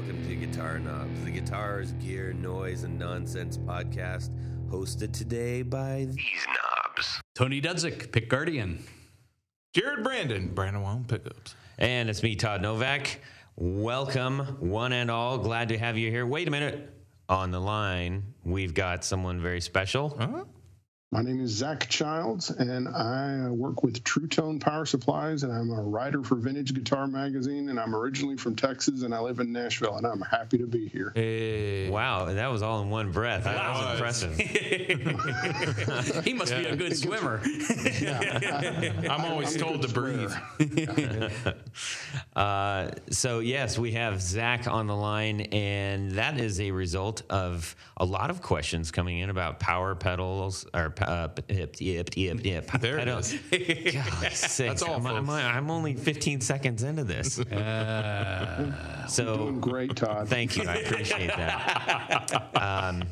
welcome to Guitar Knobs, the guitars, gear, noise, and nonsense podcast, hosted today by these knobs. Tony Duzik, Pick Guardian. Jared Brandon, Brandon Wound Pickups. And it's me, Todd Novak. Welcome, one and all. Glad to have you here. Wait a minute. On the line, we've got someone very special. Huh? My name is Zac Childs, and I work with Truetone Power Supplies, and I'm a writer for Vintage Guitar Magazine, and I'm originally from Texas, and I live in Nashville, and I'm happy to be here. Hey. Wow, that was all in one breath. That was was. impressive. he must be a good swimmer. I'm always told to breathe. Uh, so yes, we have Zac on the line, and that is a result of a lot of questions coming in about power pedals or uh, yep, yep, yep, yep, There it pedal- is. God's sakes, all, I'm, I'm. I'm only 15 seconds into this, Uh, so Doing great, Todd. thank you. I appreciate that. Um,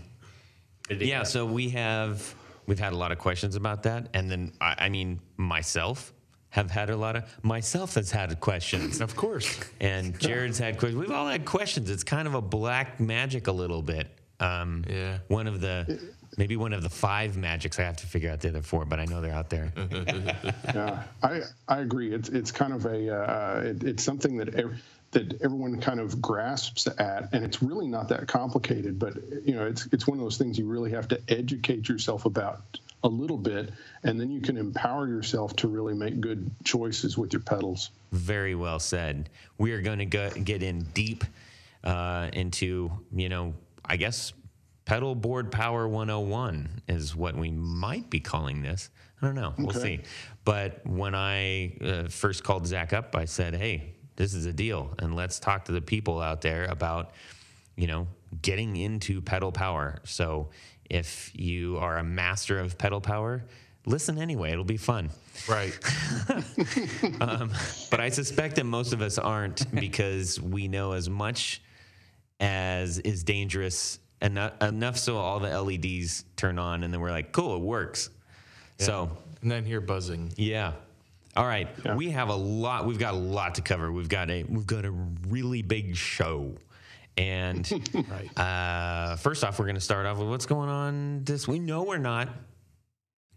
yeah, so we have we've had a lot of questions about that, and then I, I mean myself have had a lot of myself has had questions. Of course. And Jared's had questions. We've all had questions. It's kind of a black magic a little bit. Um, Yeah. One of the, maybe one of the five magics. I have to figure out the other four, but I know they're out there. Yeah, I I agree. It's it's kind of a uh, it, it's something that ev- that everyone kind of grasps at, and it's really not that complicated. But you know, it's it's one of those things you really have to educate yourself about a little bit, and then you can empower yourself to really make good choices with your pedals. Very well said. We are going to go, get in deep uh, into, you know, I guess pedal board power 101 is what we might be calling this. I don't know. We'll Okay. see. But when I uh, first called Zac up, I said, hey, this is a deal. And let's talk to the people out there about, you know, getting into pedal power. So if you are a master of pedal power, listen anyway. It'll be fun. Right. Um, but I suspect that most of us aren't because we know as much as is dangerous enough, enough so all the LEDs turn on and then we're like, cool, it works. So, And then hear buzzing. yeah. All right. We have a lot we've got a lot to cover. We've got a we've got a really big show. And Right. uh, first off, we're going to start off with what's going on this. We know we're not.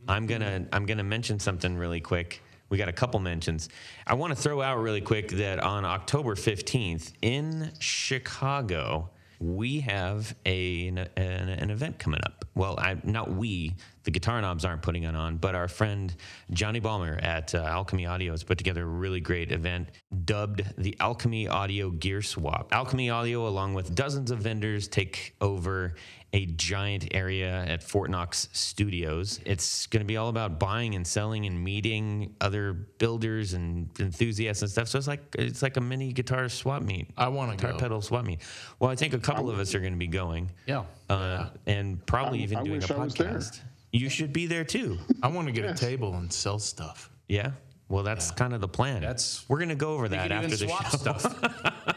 I'm gonna I'm gonna mention something really quick. We got a couple mentions. I want to throw out really quick that on October 15th in Chicago, we have a, an, an, an event coming up. Well, I, not we, the Guitar Knobs aren't putting it on, but our friend Johnny Balmer at uh, Alchemy Audio has put together a really great event dubbed the Alchemy Audio Gear Swap. Alchemy Audio, along with dozens of vendors, take over a giant area at Fort Knox Studios. It's going to be all about buying and selling and meeting other builders and enthusiasts and stuff. So it's like it's like a mini guitar swap meet. I want to Guitar go. pedal swap meet. Well, I think a couple of us are going to be going, yeah. uh, and probably I- even I doing wish a I was there. podcast. You should be there too. I want to get a table and sell stuff. Yeah. Well, that's kind of the plan. That's- we're going to go over that after even the swap show. stuff.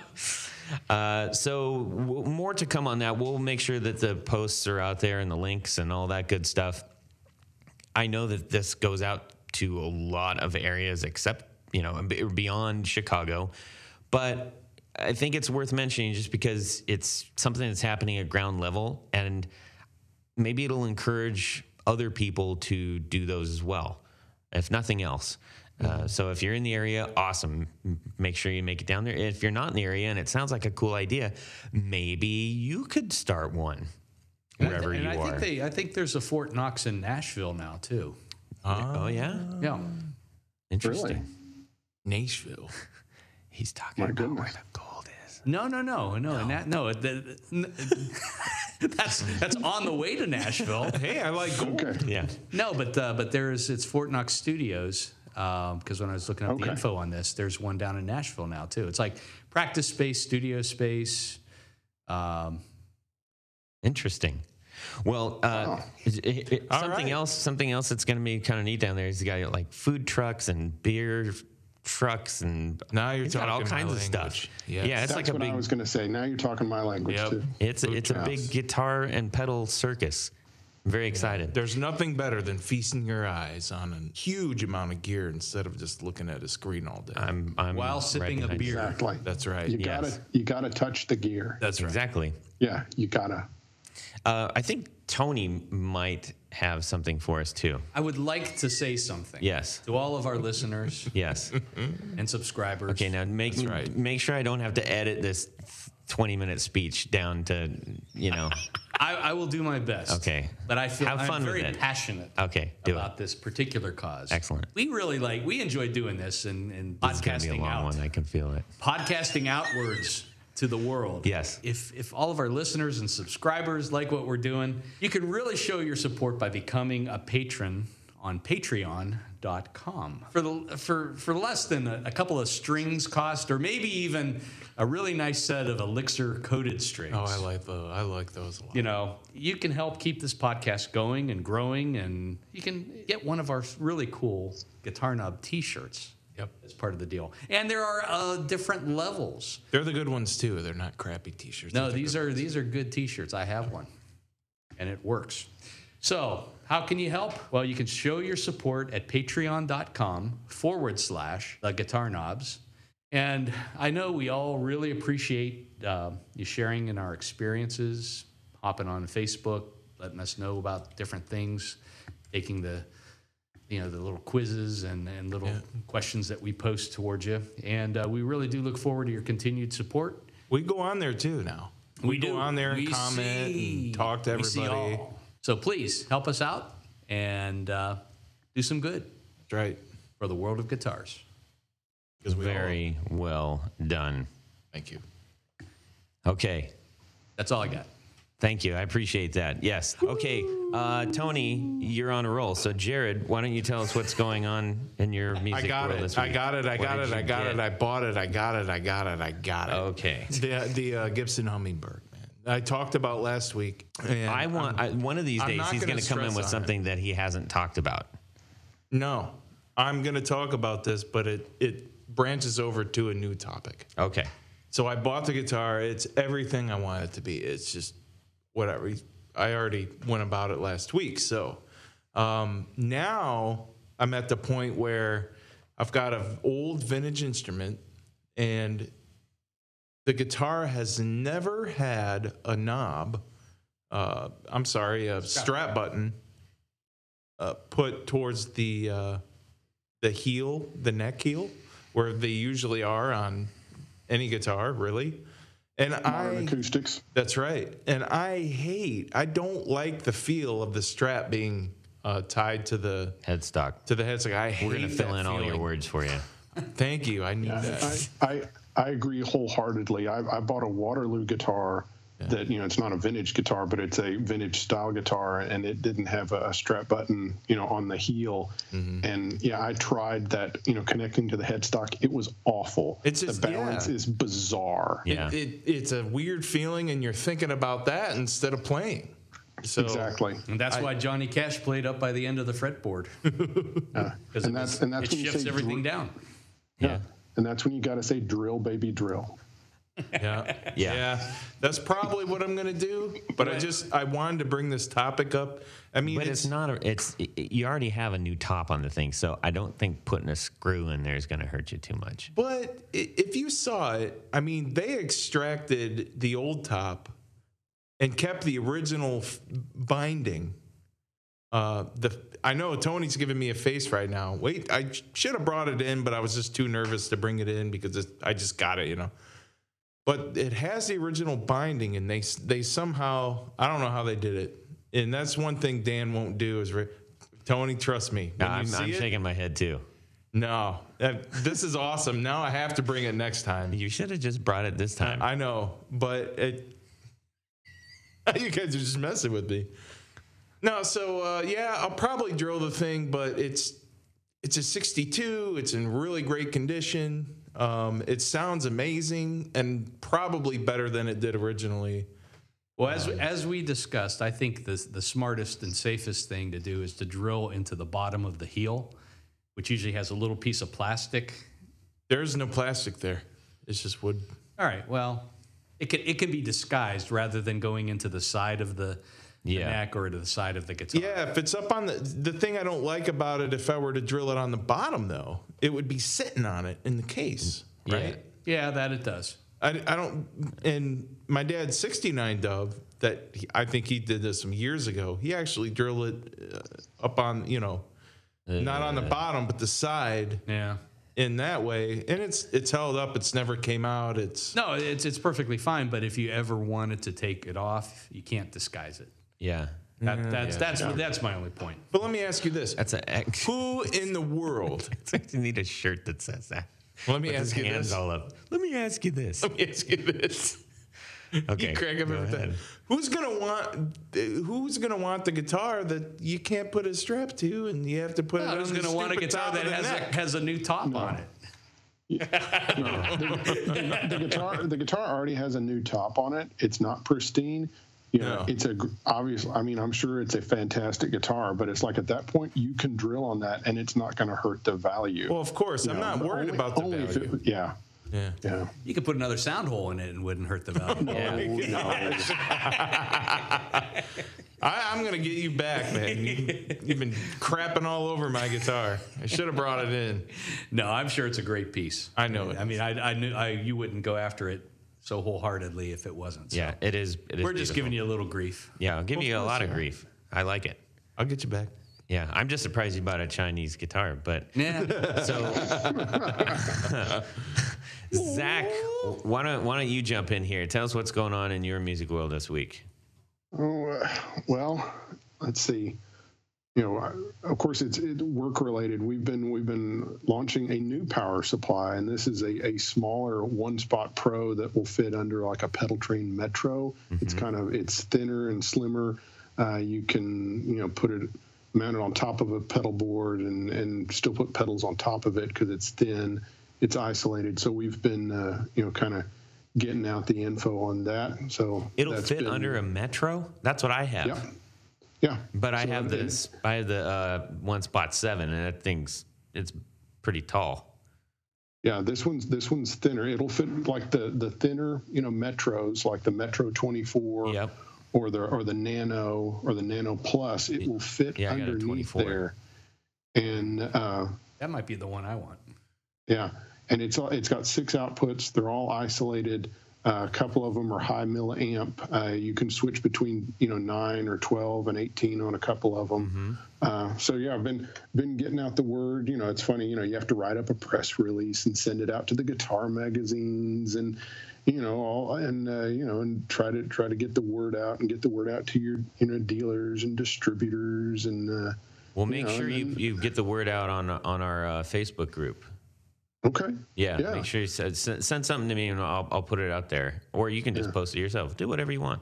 Uh, so w- more to come on that. We'll make sure that the posts are out there and the links and all that good stuff. I know that this goes out to a lot of areas except you know beyond Chicago, but I think it's worth mentioning just because it's something that's happening at ground level and maybe it'll encourage other people to do those as well, if nothing else. Uh, so if you're in the area, awesome. Make sure you make it down there. If you're not in the area and it sounds like a cool idea, maybe you could start one wherever and you I are. think they I think there's a Fort Knox in Nashville now too. oh yeah, Yeah. interesting. Nashville. He's talking My about where the gold is. No, no, no, no, no. Na- no the- the- that's that's on the way to Nashville. Hey, I like gold. Okay. Yeah. No, but uh, but there's it's Fort Knox Studios because when I was looking up the info on this, there's one down in Nashville now too. It's like practice space, studio space. Um, Interesting. Well, uh, it- it- it- something right. else, something else that's going to be kind of neat down there is you got like food trucks and beer trucks and Now you're it's all talking my kinds of stuff. language. Yes. Yeah, it's That's like a what big, I was going to say. Now you're talking my language Yep. too. it's food it's a big guitar and pedal circus. Very excited. There's nothing better than feasting your eyes on a huge amount of gear instead of just looking at a screen all day. I'm, I'm While right sipping a behind you. beer. Exactly. That's right. You Yes. gotta you gotta touch the gear. That's right. Exactly. Yeah, you gotta. Uh, I think Tony might have something for us too. I would like to say something. Yes. To all of our listeners Yes. and subscribers. Okay, now make right. make sure I don't have to edit this 20 minute speech down to, you know. I, I will do my best. Okay. But I feel Have I'm fun very it. passionate Okay, do it. about this particular cause. Excellent. We really like we enjoy doing this and, and It's going to be a podcasting long out. one. I can feel it. Podcasting outwards to the world. Yes. If if all of our listeners and subscribers like what we're doing, you can really show your support by becoming a patron on For the for for less than a, a couple of strings cost or maybe even a really nice set of elixir coated strings. Oh, I like those. I like those a lot. you know, you can help keep this podcast going and growing, and you can get one of our really cool Guitar Knob T-shirts. Yep. as part of the deal. And there are uh, different levels. They're the good ones too. They're not crappy T-shirts. No, these are ones. these are good T-shirts. I have one, and it works. So, how can you help? Well, you can show your support at patreon.com forward slash the guitar knobs. And I know we all really appreciate uh, you sharing in our experiences, hopping on Facebook, letting us know about different things, taking the you know the little quizzes and, and little questions that we post towards you. And uh, we really do look forward to your continued support. We go on there too now. We, go do. on there and We comment see- and talk to we everybody. All. So please help us out and uh, do some good That's right. for the world of guitars. Because we all- Very well done. thank you. Okay. That's all I got. Thank you. I appreciate that. Yes. Okay. Uh, Tony, you're on a roll. So, Jared, why don't you tell us what's going on in your I music got world it. this I week? got it. I got did it. I got get? it. I bought it. I got it. I got it. I got it. Okay. The the uh, Gibson Hummingbird, man. I talked about last week. And I want I, one of these I'm days not he's gonna going to come in stress with on it. something that he hasn't talked about. no, I'm going to talk about this, but it it branches over to a new topic. Okay. So I bought the guitar. It's everything I want it to be. It's just whatever. I already went about it last week. So um, now I'm at the point where I've got an old vintage instrument, and the guitar has never had a knob. Uh, I'm sorry, a strap button uh, put towards the uh, the heel, the neck heel, where they usually are on any guitar, really. And Modern I acoustics. that's right. And I hate, I don't like the feel of the strap being uh, tied to the Headstock. to the headstock. I hate We're going to fill that in all your words for you. Thank you. I need that. I, I I agree wholeheartedly. I, I bought a Waterloo guitar that you know it's not a vintage guitar, but it's a vintage style guitar, and it didn't have a, strap button, you know, on the heel. Mm-hmm. And yeah, I tried that, you know, connecting to the headstock. It was awful. It's just- the balance yeah. is bizarre. Yeah. It, it, it's a weird feeling, and you're thinking about that instead of playing. So Exactly. And that's why Johnny Cash played up by the end of the fretboard. Yeah. Because And that's and that's it when you shifts say everything dr- down. Yeah. And that's when you got to say drill, baby, drill. Yeah. Yeah. That's probably what I'm going to do. But I just, I wanted to bring this topic up. I mean, But it's, not a, it's, it- you already have a new top on the thing. So I don't think putting a screw in there is going to hurt you too much. But if you saw it, I mean, they extracted the old top and kept the original f- binding. Uh, the I know Tony's giving me a face right now. Wait, I should have brought it in, but I was just too nervous to bring it in because it, I just got it, you know. But it has the original binding, and they they somehow I don't know how they did it, and that's one thing Dan won't do is re- Tony. Trust me, No, I'm, I'm it- shaking my head too. No, that- this is awesome. Now I have to bring it next time. You should have just brought it this time. I know, but it. You guys are just messing with me. No, so uh, yeah, I'll probably drill the thing, but it's it's a 62. It's in really great condition. Um, it sounds amazing and probably better than it did originally. Well, as, as we discussed, I think the, the smartest and safest thing to do is to drill into the bottom of the heel, which usually has a little piece of plastic. There's no plastic there. It's just wood. All right, well, it can, it can be disguised rather than going into the side of the, Yeah. neck or to the side of the guitar. Yeah, if it's up on the the thing I don't like about it, if I were to drill it on the bottom though, it would be sitting on it in the case, Yeah. right? Yeah, that it does. I, I don't. And my dad's '69 Dove that he, I think he did this some years ago. He actually drilled it uh, up on you know, not on the bottom but the side Yeah. in that way, and it's it's held up. It's never came out. It's No, it's it's perfectly fine. But if you ever wanted to take it off, you can't disguise it. Yeah. That, that's that's that's my only point. But let me ask you this: That's a. Who in the world? you need a shirt that says that. Let me With his ask you hands this. all up. Let me ask you this. Let me ask you this. Okay. you crack up go every time. ahead. Who's gonna want? Who's gonna want the guitar that you can't put a strap to, and you have to put it on Who's the going to want a guitar that has a, has a new top on it? the, the guitar the guitar already has a new top on it. It's not pristine. You know, No. it's a gr- obvious. I mean, I'm sure it's a fantastic guitar, but it's like at that point you can drill on that, and it's not going to hurt the value. Well, of course, I'm know, not worried only- about the value. it- yeah, yeah. yeah. You could put another sound hole in it and wouldn't hurt the value. Yeah. Oh, no. I, I'm gonna get you back, man. You, you've been crapping all over my guitar. I should have brought it in. No, I'm sure it's a great piece. I know it I mean, I, I knew I, you wouldn't go after it so wholeheartedly if it wasn't. So Yeah, it is. It is we're just beautiful. giving you a little grief. Yeah, I'll give you a lot of grief. I like it. I'll get you back. Yeah, I'm just surprised you bought a Chinese guitar, but Yeah. so Zac, why don't why don't you jump in here? Tell us what's going on in your music world this week. Oh, uh, well, let's see. You know, of course, it's it, work related. We've been we've been launching a new power supply, and this is a, a smaller one spot pro that will fit under like a Pedaltrain Metro. It's kind of it's thinner and slimmer. Uh, you can you know put it mounted on top of a pedal board and and still put pedals on top of it because it's thin. It's isolated. So we've been uh, you know kind of getting out the info on that. So It'll fit been- under a Metro. That's what I have. Yeah. But I have it- this. I have the uh, one spot seven, and that thing's it's pretty tall. Yeah, this one's this one's thinner. It'll fit like the the thinner, you know, metros like the Metro 24 Yep. or the or the Nano or the Nano Plus. It will fit Yeah, I got a underneath 24. there. And uh, that might be the one I want. yeah, and it's all- it's got six outputs. They're all isolated. Uh, a couple of them are high milliamp. Uh, you can switch between you know nine or twelve and eighteen on a couple of them. Uh, so yeah, I've been been getting out the word. You know, it's funny. You know, you have to write up a press release and send it out to the guitar magazines and you know all and uh, you know and try to try to get the word out and get the word out to your you know dealers and distributors and uh, Well, make know, sure and you, you get the word out on on our uh, Facebook group. Okay. Yeah, Yeah. make sure you send, send something to me, and I'll I'll put it out there. Or you can just post it yourself. Do whatever you want.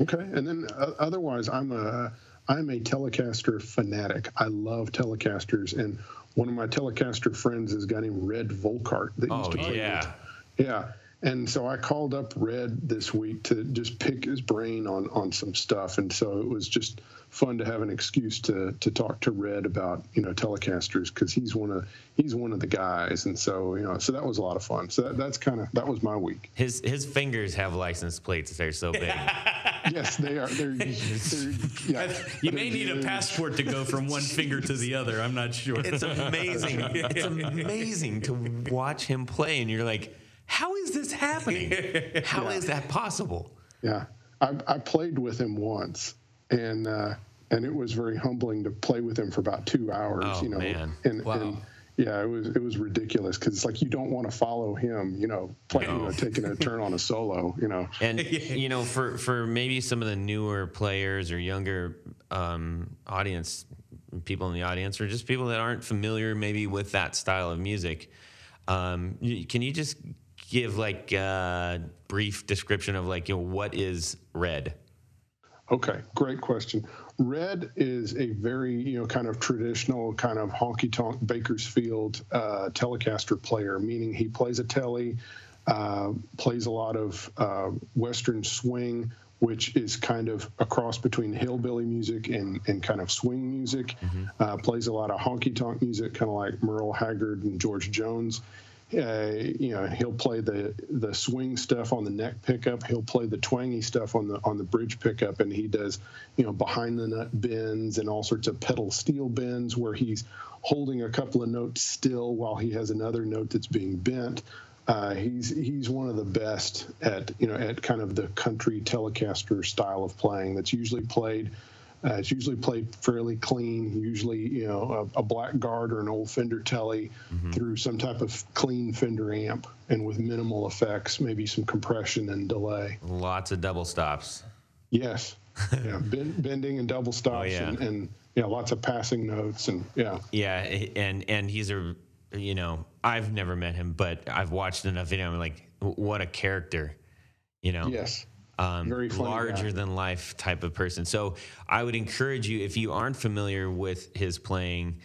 Okay, and then uh, otherwise, I'm a I'm a Telecaster fanatic. I love Telecasters, and one of my Telecaster friends is a guy named Redd Volkaert that used Oh to play yeah, with. Yeah, and so I called up Redd this week to just pick his brain on on some stuff, and so it was just fun to have an excuse to to talk to Redd about you know Telecasters because he's one of he's one of the guys, and so you know so that was a lot of fun. So that, that's kind of that was my week. his his fingers have license plates. They're so big. Yes, they are. They're, they're yeah. You may need a passport to go from one finger to the other. I'm not sure. It's amazing. It's amazing to watch him play, and you're like, how is this happening? How is that possible? Yeah, I, I played with him once, and uh, and it was very humbling to play with him for about two hours. Oh, you know, man. and, Wow. and yeah, it was it was ridiculous because it's like you don't want to follow him. You know, playing, you know, taking a turn on a solo. You know, And you know, for for maybe some of the newer players or younger um, audience people in the audience, or just people that aren't familiar maybe with that style of music, um, can you just give like a brief description of like you know, what is red? Okay, great question. Redd is a very, you know, kind of traditional, kind of honky tonk Bakersfield uh, Telecaster player, meaning he plays a telly, uh, plays a lot of uh, Western swing, which is kind of a cross between hillbilly music and, and kind of swing music. Uh, plays a lot of honky tonk music, kind of like Merle Haggard and George Jones. Uh, you know, he'll play the the swing stuff on the neck pickup. He'll play the twangy stuff on the on the bridge pickup, and he does, you know, behind the nut bends and all sorts of pedal steel bends where he's holding a couple of notes still while he has another note that's being bent. Uh, he's he's one of the best at you know at kind of the country Telecaster style of playing that's usually played uh, it's usually played fairly clean, usually, you know, a, a black guard or an old Fender Tele mm-hmm. through some type of clean Fender amp and with minimal effects, maybe some compression and delay. Lots of double stops. Yes. yeah, bend, bending and double stops oh, yeah. and, and yeah, lots of passing notes and yeah. Yeah, and and he's a you know, I've never met him, but I've watched enough video. I'm like, what a character, you know. Yes um, larger guy. than life type of person. So I would encourage you if you aren't familiar with his playing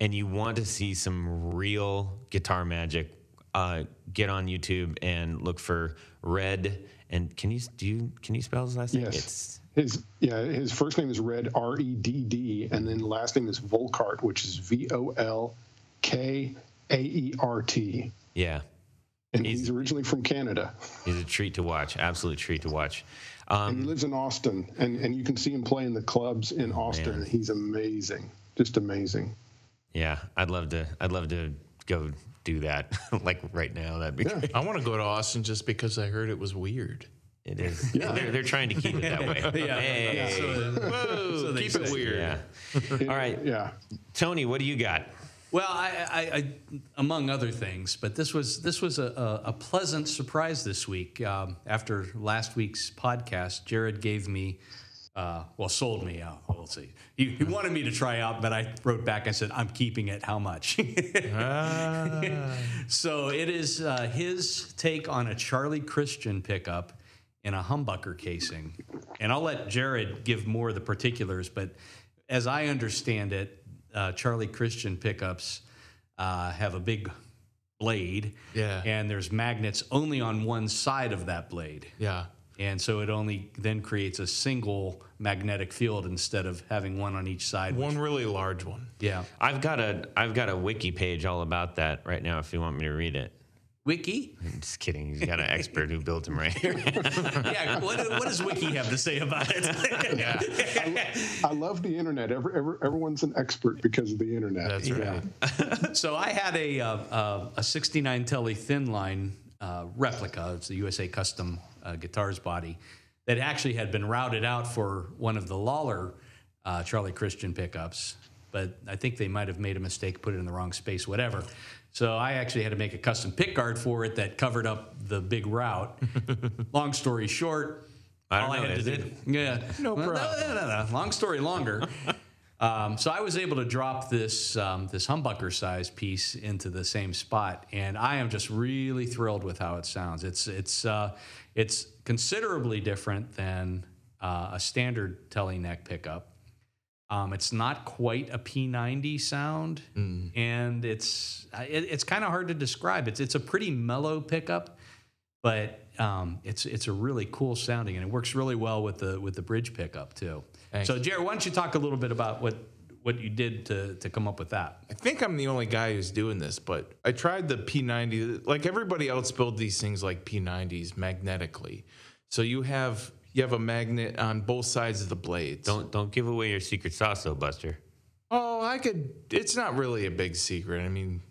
and you want to see some real guitar magic, uh, get on YouTube and look for Redd. And can you do you can you spell his last name? Yes. It's, his yeah, his first name is Redd R E D D, and then last name is Volkaert, which is V O L K A E R T. Yeah, and he's, he's, originally from Canada. He's a treat to watch, absolute treat to watch. Um, and he lives in Austin, and, and you can see him playing the clubs in Austin. Man. He's amazing, just amazing. Yeah, I'd love to. I'd love to go do that, like right now. That'd be. Yeah. I want to go to Austin just because I heard it was weird. It is. Yeah. They're, they're trying to keep it that way. yeah. Hey. So, whoa, so keep it weird. Yeah. All right. Yeah. Tony, what do you got? Well, I, I, I, among other things, but this was this was a, a, pleasant surprise this week. Um, after last week's podcast, Jared gave me, uh, well, sold me out. We'll see. He, he, wanted me to try out, but I wrote back and said, "I'm keeping it. How much?" ah. So it is uh, his take on a Charlie Christian pickup in a humbucker casing, and I'll let Jared give more of the particulars, but. As I understand it, uh, Charlie Christian pickups uh, have a big blade. Yeah. And there's magnets only on one side of that blade. Yeah. And so it only then creates a single magnetic field instead of having one on each side. One which, really large one. Yeah. I've got a I've got a wiki page all about that right now if you want me to read it. Wiki? I'm just kidding. He's got an expert who built him right here. yeah. What, what, does Wiki have to say about it? yeah. I, I, love the internet. Every, every, everyone's an expert because of the internet. That's right. Yeah. so I had a uh, a 69 Tele thin line uh, replica. It's the USA Custom uh, Guitars body that actually had been routed out for one of the Lollar uh, Charlie Christian pickups. But I think they might have made a mistake, put it in the wrong space, whatever. So I actually had to make a custom pick guard for it that covered up the big route. Long story short, I all know, I had to do, yeah, no problem. No, no, no, no. Long story longer. um, so I was able to drop this um, this humbucker size piece into the same spot, and I am just really thrilled with how it sounds. It's it's uh, it's considerably different than uh, a standard Tele neck pickup. Um, it's not quite a P90 sound, mm. and it's it, it's kind of hard to describe. It's it's a pretty mellow pickup, but um, it's it's a really cool sounding, and it works really well with the with the bridge pickup too. Thanks. So, Jared, why don't you talk a little bit about what what you did to to come up with that? I think I'm the only guy who's doing this, but I tried the P90. Like everybody else, build these things like P90s magnetically. So you have you have a magnet on both sides of the blades. Don't don't give away your secret sauce, though, Buster. Oh, I could. It's not really a big secret. I mean,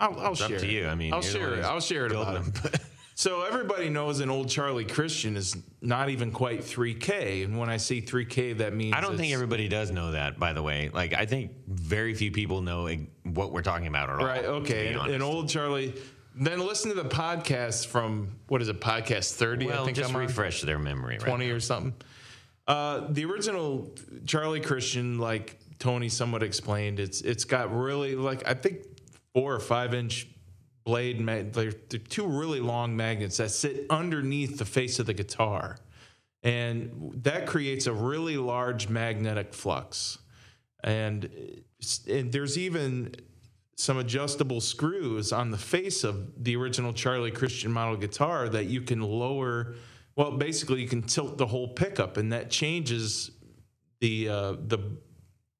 I'll, I'll it's share. Up to it. you. I mean, I'll share it. I'll share it about them. so everybody knows an old Charlie Christian is not even quite 3K, and when I say 3K, that means I don't think everybody does know that. By the way, like I think very few people know what we're talking about at all. Right. Okay. An old Charlie. Then listen to the podcast from what is it? Podcast thirty. Well, I think just I'm refresh on. their memory. Twenty right or something. Uh, the original Charlie Christian, like Tony somewhat explained, it's it's got really like I think four or five inch blade. Mag- they're, they're two really long magnets that sit underneath the face of the guitar, and that creates a really large magnetic flux. And, and there's even some adjustable screws on the face of the original Charlie Christian model guitar that you can lower. Well, basically, you can tilt the whole pickup, and that changes the uh, the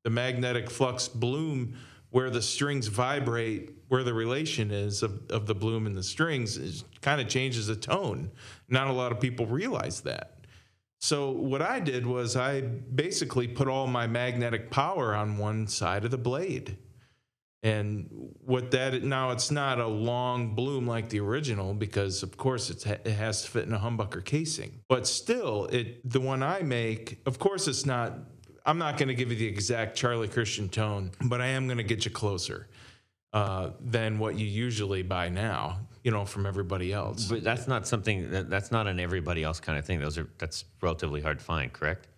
the magnetic flux bloom where the strings vibrate where the relation is of, of the bloom and the strings is kind of changes the tone. Not a lot of people realize that. So what I did was I basically put all my magnetic power on one side of the blade. And what that now it's not a long bloom like the original because of course it's, it has to fit in a humbucker casing. But still, it the one I make, of course it's not I'm not going to give you the exact Charlie Christian tone, but I am going to get you closer uh, than what you usually buy now, you know, from everybody else. But that's not something that, that's not an everybody else kind of thing. Those are that's relatively hard to find, correct?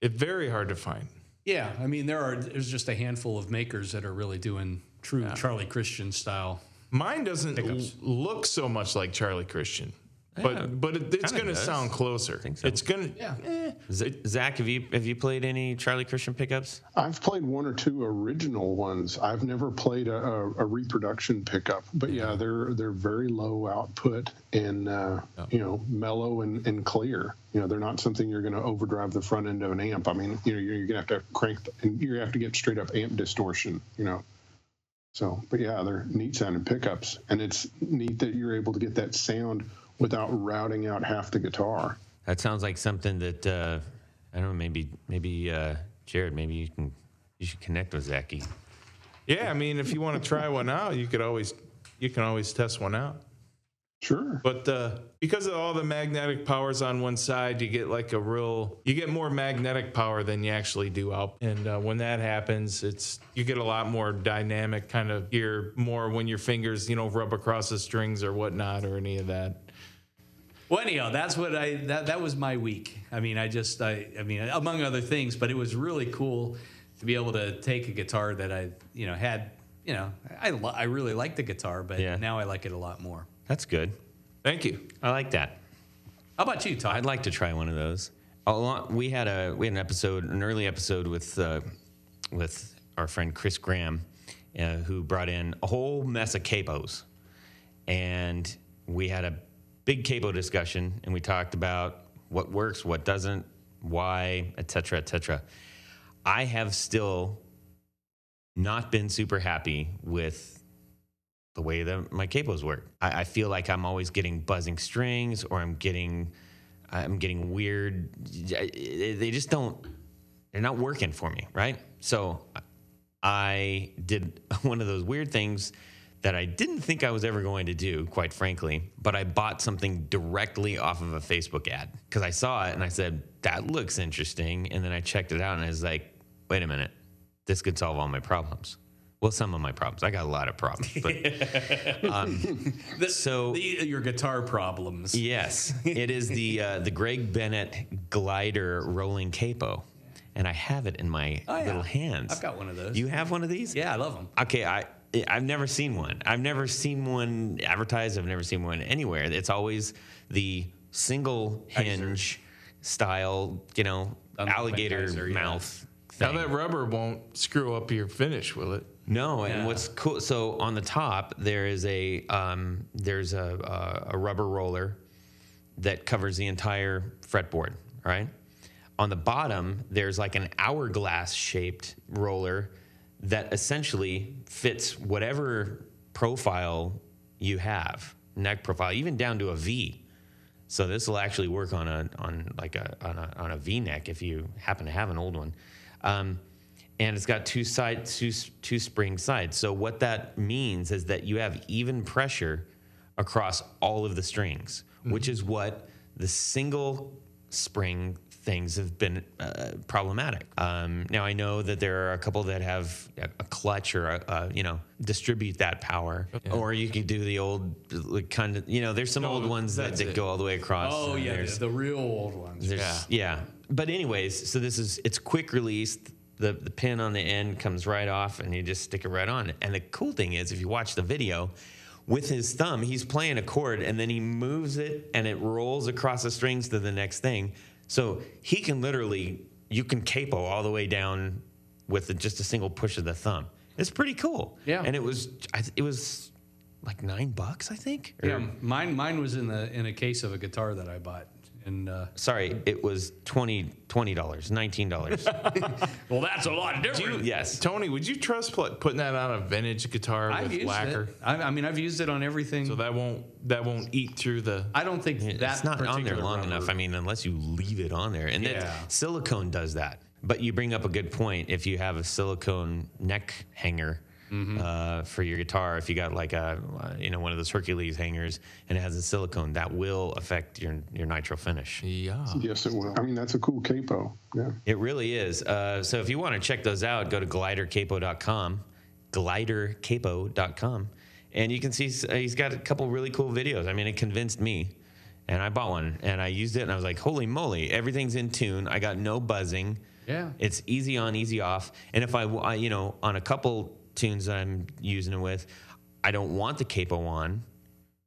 It's very hard to find. Yeah, I mean there are there's just a handful of makers that are really doing true Charlie Christian style. Mine doesn't l- look so much like Charlie Christian, but Yeah, but it, it's going to sound closer. think so. It's going to Yeah. eh, Z- Zac, have you have you played any Charlie Christian pickups? I've played one or two original ones. I've never played a, a, a reproduction pickup, but yeah, they're they're very low output and uh, you know mellow and, and clear. You know, they're not something you're going to overdrive the front end of an amp. I mean, you know, you're, you're going to have to crank the, and you have to get straight up amp distortion. You know, so but yeah, they're neat sounding pickups, and it's neat that you're able to get that sound without routing out half the guitar. That sounds like something that uh, I don't know. Maybe maybe uh, Jared, maybe you can you should connect with Zachy. yeah. I mean, if you want to try one out, you could always you can always test one out. Sure. But uh, because of all the magnetic powers on one side, you get like a real, you get more magnetic power than you actually do out. And uh, when that happens, it's you get a lot more dynamic kind of gear, more when your fingers, you know, rub across the strings or whatnot or any of that. Well, anyhow, that's what I that that was my week. I mean, I just I I mean, among other things, but it was really cool to be able to take a guitar that I you know had you know I lo- I really like the guitar, but Yeah. now I like it a lot more. That's good. Thank you. I like that. How about you, Todd? I'd like to try one of those. Lot, we had a we had an episode, an early episode with uh, with our friend Chris Graham, uh, who brought in a whole mess of capos, and we had a big capo discussion, and we talked about what works, what doesn't, why, et cetera, et cetera. I have still not been super happy with the way that my capos work. I, I feel like I'm always getting buzzing strings, or I'm getting, I'm getting weird. They just don't. They're not working for me, right? So I did one of those weird things that I didn't think I was ever going to do, quite frankly. But I bought something directly off of a Facebook ad because I saw it and I said, that looks interesting. And then I checked it out and I was like, wait a minute, this could solve all my problems. Well, some of my problems. I got a lot of problems, but um, so The, your guitar problems. yes, it is the uh, the Greg Bennett glider rolling capo, and I have it in my Oh, yeah. little hands. I've got one of those. You have one of these? yeah, I love them. Okay, I I've never seen one. I've never seen one advertised. I've never seen one anywhere. It's always the single hinge style, you know, alligator Benizer, yeah. mouth. Now that rubber won't screw up your finish, will it? No, and Yeah. what's cool? So on the top there is a um, there's a, a a rubber roller that covers the entire fretboard. Right. On the bottom there's like an hourglass shaped roller that essentially fits whatever profile you have, neck profile, even down to a V. So this will actually work on a on like a on a on a V neck if you happen to have an old one, um, and it's got two side two two spring sides. So what that means is that you have even pressure across all of the strings, which is what the single spring things have been uh, problematic. Um, now I know that there are a couple that have a, clutch or a, a, you know distribute that power, or you could do the old like, kind of you know there's some old ones that, that go all the way across. Oh yeah, the real old ones. Yeah, yeah. But anyways, so this is it's quick release. The the pin on the end comes right off, and you just stick it right on. And the cool thing is, if you watch the video, with his thumb, he's playing a chord, and then he moves it, and it rolls across the strings to the next thing. So he can literally, you can capo all the way down with just a single push of the thumb. It's pretty cool. Yeah. And it was, I, th- it was like nine bucks, I think. Or- Yeah, mine mine was in the in a case of a guitar that I bought. And uh, Sorry, it was 20 dollars, nineteen dollars. well, that's a lot different. yes. Tony, would you trust pl- putting that on a vintage guitar I've with used lacquer? it. I, I mean, I've used it on everything. So that won't that won't eat through the. I don't think that it's not on there long rubber- enough. I mean, unless you leave it on there, and then Yeah. silicone does that. But you bring up a good point. If you have a silicone neck hanger Mm-hmm. uh, for your guitar, if you got like a uh, you know one of those Hercules hangers and it has a silicone, that will affect your your nitro finish. Yeah. Yes, it will. I mean, that's a cool capo. Yeah. It really is. Uh, so if you want to check those out, go to glidercapo.com, glidercapo.com, and you can see uh, he's got a couple really cool videos. I mean, it convinced me, and I bought one and I used it, and I was like, holy moly, everything's in tune. I got no buzzing. Yeah. It's easy on, easy off. And if I, you know, on a couple tunes that I'm using it with, I don't want the capo on,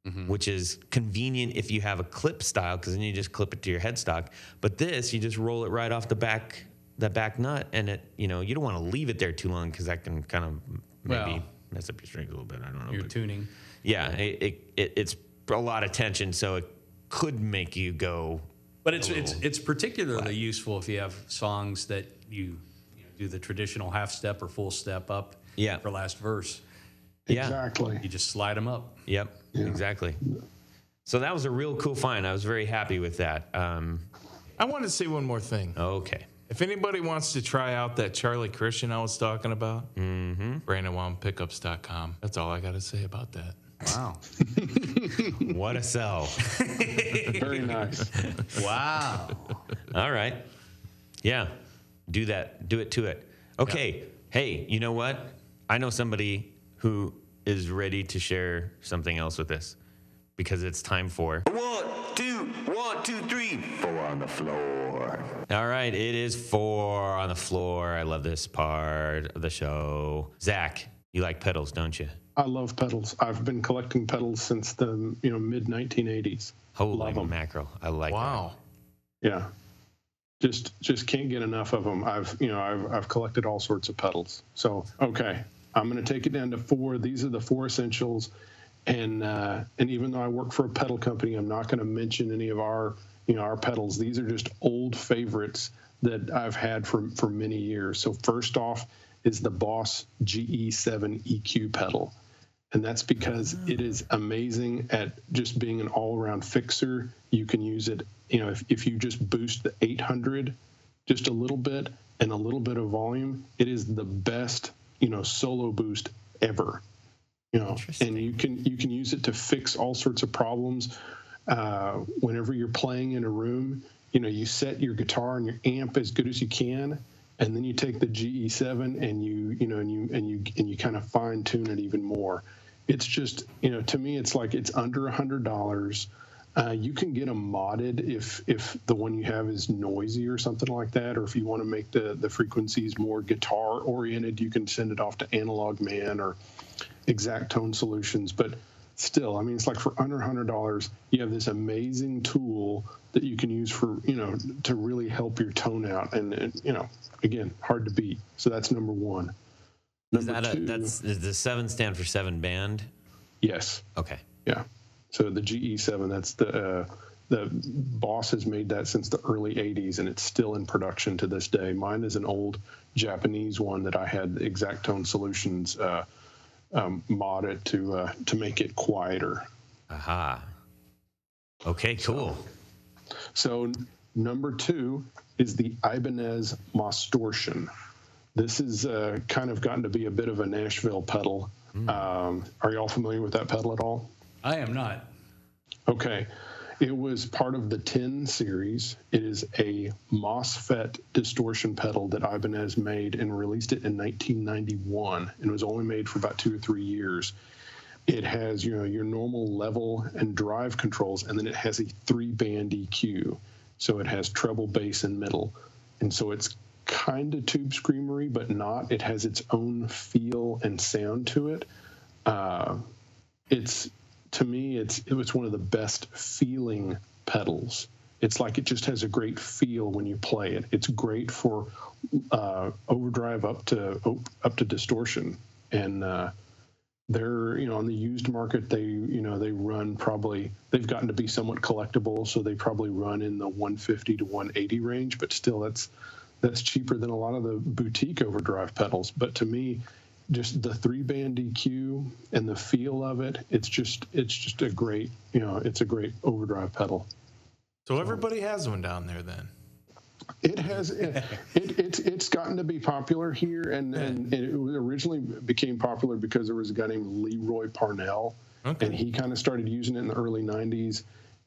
mm-hmm. which is convenient if you have a clip style because then you just clip it to your headstock. But this, you just roll it right off the back, the back nut, and it, you know, you don't want to leave it there too long because that can kind of maybe Well, mess up your strings a little bit. I don't know. Your tuning. yeah, it, it, it, it's a lot of tension, so it could make you go. But it's it's it's particularly useful if you have songs that you, you know, do the traditional half step or full step up Yeah. for last verse. Yeah. Exactly. You just slide them up. Yep, exactly. So that was a real cool find. I was very happy with that. Um, I want to say one more thing. okay. If anybody wants to try out that Charlie Christian I was talking about, mm-hmm. BrandonWoundPickups.com. That's all I got to say about that. Wow. What a sell. Very nice. wow. All right. Yeah. Do that. Do it to it. Okay. Hey, you know what? I know somebody who is ready to share something else with us because it's time for. one, two, one, two, three, four on the floor. All right. It is four on the floor. I love this part of the show. Zac, you like pedals, don't you? I love pedals. I've been collecting pedals since the you know mid 1980s. Holy them, mackerel. I like that. Wow. Yeah, just just can't get enough of them. I've you know I've I've collected all sorts of pedals. So okay, I'm going to take it down to four. These are the four essentials, and uh, and even though I work for a pedal company, I'm not going to mention any of our you know our pedals. These are just old favorites that I've had for for many years. So first off is the Boss GE7 EQ pedal. And that's because it is amazing at just being an all around fixer. You can use it, you know, if, if you just boost the 800 just a little bit and a little bit of volume, it is the best, you know, solo boost ever. You know, and you can you can use it to fix all sorts of problems. Uh, whenever you're playing in a room, you know, you set your guitar and your amp as good as you can, and then you take the GE7 and you you know and you and you and you kind of fine tune it even more. It's just you know to me it's like it's under a hundred dollars. Uh, you can get them modded if if the one you have is noisy or something like that, or if you want to make the the frequencies more guitar oriented, you can send it off to Analog Man or Exact Tone Solutions. But still, I mean, it's like for under hundred dollars, you have this amazing tool that you can use for you know to really help your tone out, and, and you know, again, hard to beat. So that's number one. Is Number that a, that's does the seven stand for seven band? yes. Okay. Yeah. So the GE7, that's the uh, the Boss has made that since the early 80s, and it's still in production to this day. Mine is an old Japanese one that I had Exact Tone Solutions uh, um, mod it to uh, to make it quieter. Aha. Okay, cool. So number two is the Ibanez Mostortion. This has uh, kind of gotten to be a bit of a Nashville pedal. Um, are you all familiar with that pedal at all? I am not. Okay. It was part of the 10 series. It is a MOSFET distortion pedal that Ibanez made and released it in 1991 and was only made for about two or three years. It has, you know, your normal level and drive controls, and then it has a three band EQ. So it has treble, bass, and middle. And so it's kind of tube screamery, but not. It has its own feel and sound to it. Uh, it's to me it's it was one of the best feeling pedals it's like it just has a great feel when you play it it's great for uh, overdrive up to up to distortion and uh, they're you know on the used market they you know they run probably they've gotten to be somewhat collectible so they probably run in the 150 to 180 range but still that's that's cheaper than a lot of the boutique overdrive pedals but to me just the three band EQ and the feel of it it's just it's just a great you know it's a great overdrive pedal So everybody has one down there then. It has it, it it's it's gotten to be popular here, and and it originally became popular because there was a guy named Lee Roy Parnell, Okay. and he kind of started using it in the early '90s,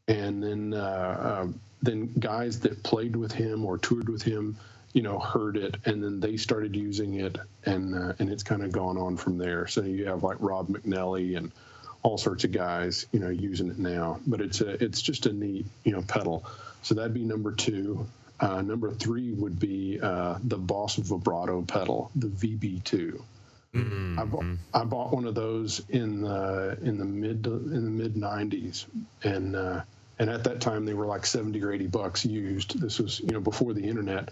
and then uh, um, then guys that played with him or toured with him, you know, heard it, and then they started using it, and uh, and it's kind of gone on from there. So you have like Rob McNelley and all sorts of guys, you know, using it now. But it's a it's just a neat you know pedal. So that'd be number two. Uh, number three would be uh, the Boss Vibrato pedal, the VB2. I, bought, I bought one of those in the in the mid in the mid '90s, and uh, and at that time they were like 70 or 80 bucks used. This was you know before the internet.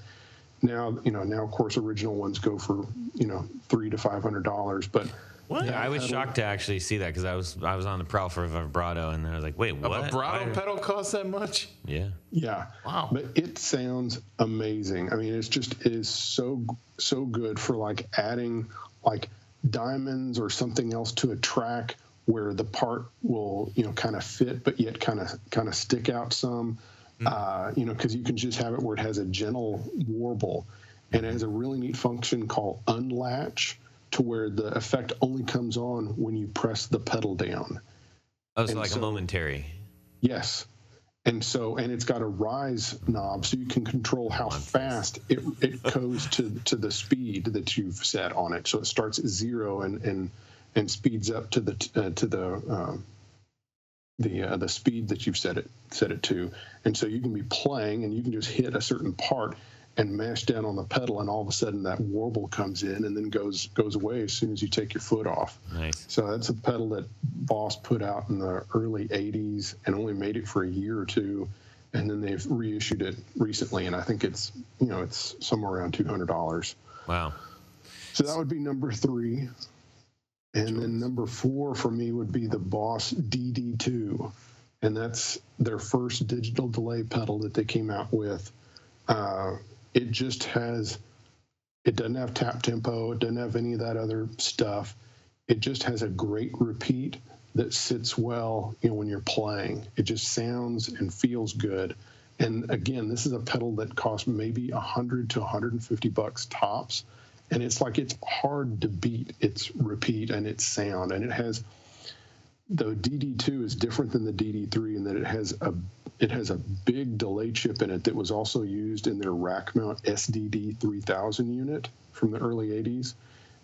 Now you know now of course original ones go for you know three to five hundred dollars, but What? Yeah, I was shocked to actually see that because I was I was on the prowl for a vibrato and I was like, wait, what? A what? vibrato Why- pedal costs that much? Yeah. Yeah. Wow. But it sounds amazing. I mean, it's just it is so so good for like adding like diamonds or something else to a track where the part will you know kind of fit but yet kind of kind of stick out some. Uh, you know, because you can just have it where it has a gentle warble, and it has a really neat function called unlatch, to where the effect only comes on when you press the pedal down. Oh, so And like a momentary. Yes. And so, and it's got a rise knob, so you can control how fast it, it goes to, to the speed that you've set on it. So it starts at zero and and, and speeds up to the uh, to the um, the uh, the speed that you've set it set it to. And so you can be playing, and you can just hit a certain part and mash down on the pedal, and all of a sudden that warble comes in and then goes goes away as soon as you take your foot off. Nice. So that's a pedal that Boss put out in the early 80s and only made it for a year or two. And then they've reissued it recently. And I think it's, you know, it's somewhere around $200. Wow. So that would be number three. And then number four for me would be the Boss DD2. And that's their first digital delay pedal that they came out with. Uh, it just has, it doesn't have tap tempo, it doesn't have any of that other stuff. It just has a great repeat that sits well you know, when you're playing. It just sounds and feels good. And again, this is a pedal that costs maybe 100 to 150 bucks tops and it's like it's hard to beat its repeat and its sound. And it has the dd2 is different than the dd3 in that it has a it has a big delay chip in it that was also used in their rack mount sdd 3000 unit from the early 80s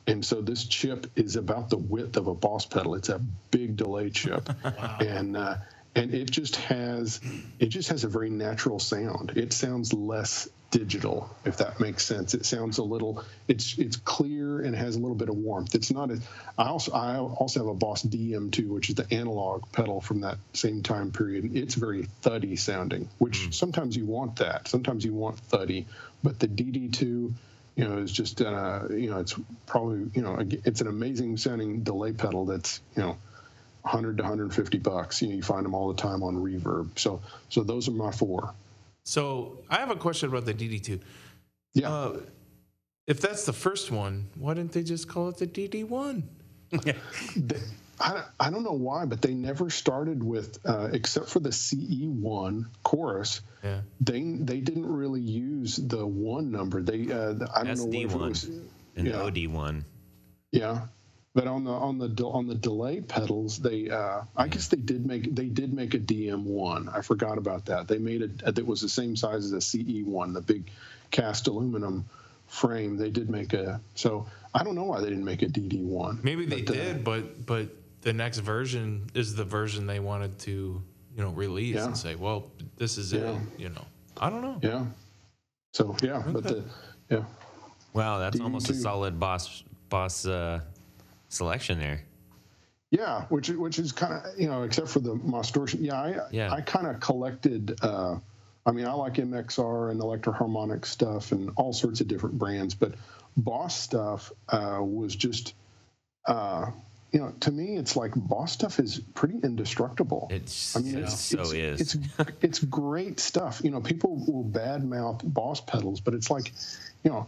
and so this chip is about the width of a boss pedal. It's a big delay chip. And uh, and it just has it just has a very natural sound. It sounds less digital if that makes sense it sounds a little it's it's clear and has a little bit of warmth it's not as i also i also have a boss dm2 which is the analog pedal from that same time period it's very thuddy sounding which sometimes you want that sometimes you want thuddy but the dd2 you know is just uh you know it's probably you know it's an amazing sounding delay pedal that's you know 100 to 150 bucks. You know, you find them all the time on Reverb. So, so those are my four. So I have a question about the DD2. Yeah, Uh, if that's the first one, why didn't they just call it the DD1? They- I, don't- I don't know why, but they never started with, uh, except for the CE1 chorus. Yeah. They they didn't really use the one number. They uh, the- I don't know what if it SD1 was. And Yeah. OD1. Yeah, but on the on the on the delay pedals, they uh, I guess they did make they did make a DM one. I forgot about that. They made a that was the same size as a CE one, the big cast aluminum frame. They did make a so I don't know why they didn't make a DD one. Maybe they But, uh, did, but but the next version is the version they wanted to you know release Yeah. and say, well, this is Yeah. it. You know, I don't know. Yeah. So yeah, but the yeah. Wow, that's almost a solid boss boss uh, selection there. Yeah, which which is kind of you know, except for the Mostortion. Yeah, I Yeah. I kind of collected. Uh, I mean, I like MXR and Electroharmonic stuff and all sorts of different brands, but Boss stuff uh, was just. Uh, you know, to me, it's like Boss stuff is pretty indestructible. It's, I mean, it it's, so it's, is. It's it's great stuff. You know, people will badmouth Boss pedals, but it's like, you know,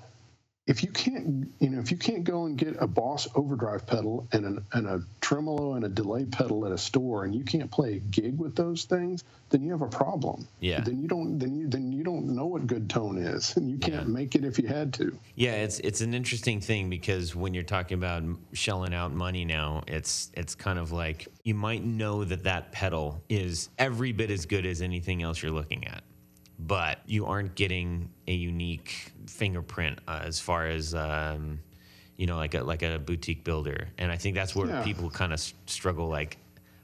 if you can't, you know, if you can't go and get a Boss overdrive pedal and an, and a tremolo and a delay pedal at a store, and you can't play a gig with those things, then you have a problem. Yeah. Then you don't. Then you then you don't know what good tone is, and you can't Yeah. make it if you had to. Yeah, it's it's an interesting thing because when you're talking about shelling out money now, it's it's kind of like you might know that that pedal is every bit as good as anything else you're looking at, but you aren't getting a unique fingerprint uh, as far as um, you know, like a like a boutique builder. And I think that's where Yeah. people kind of struggle. Like,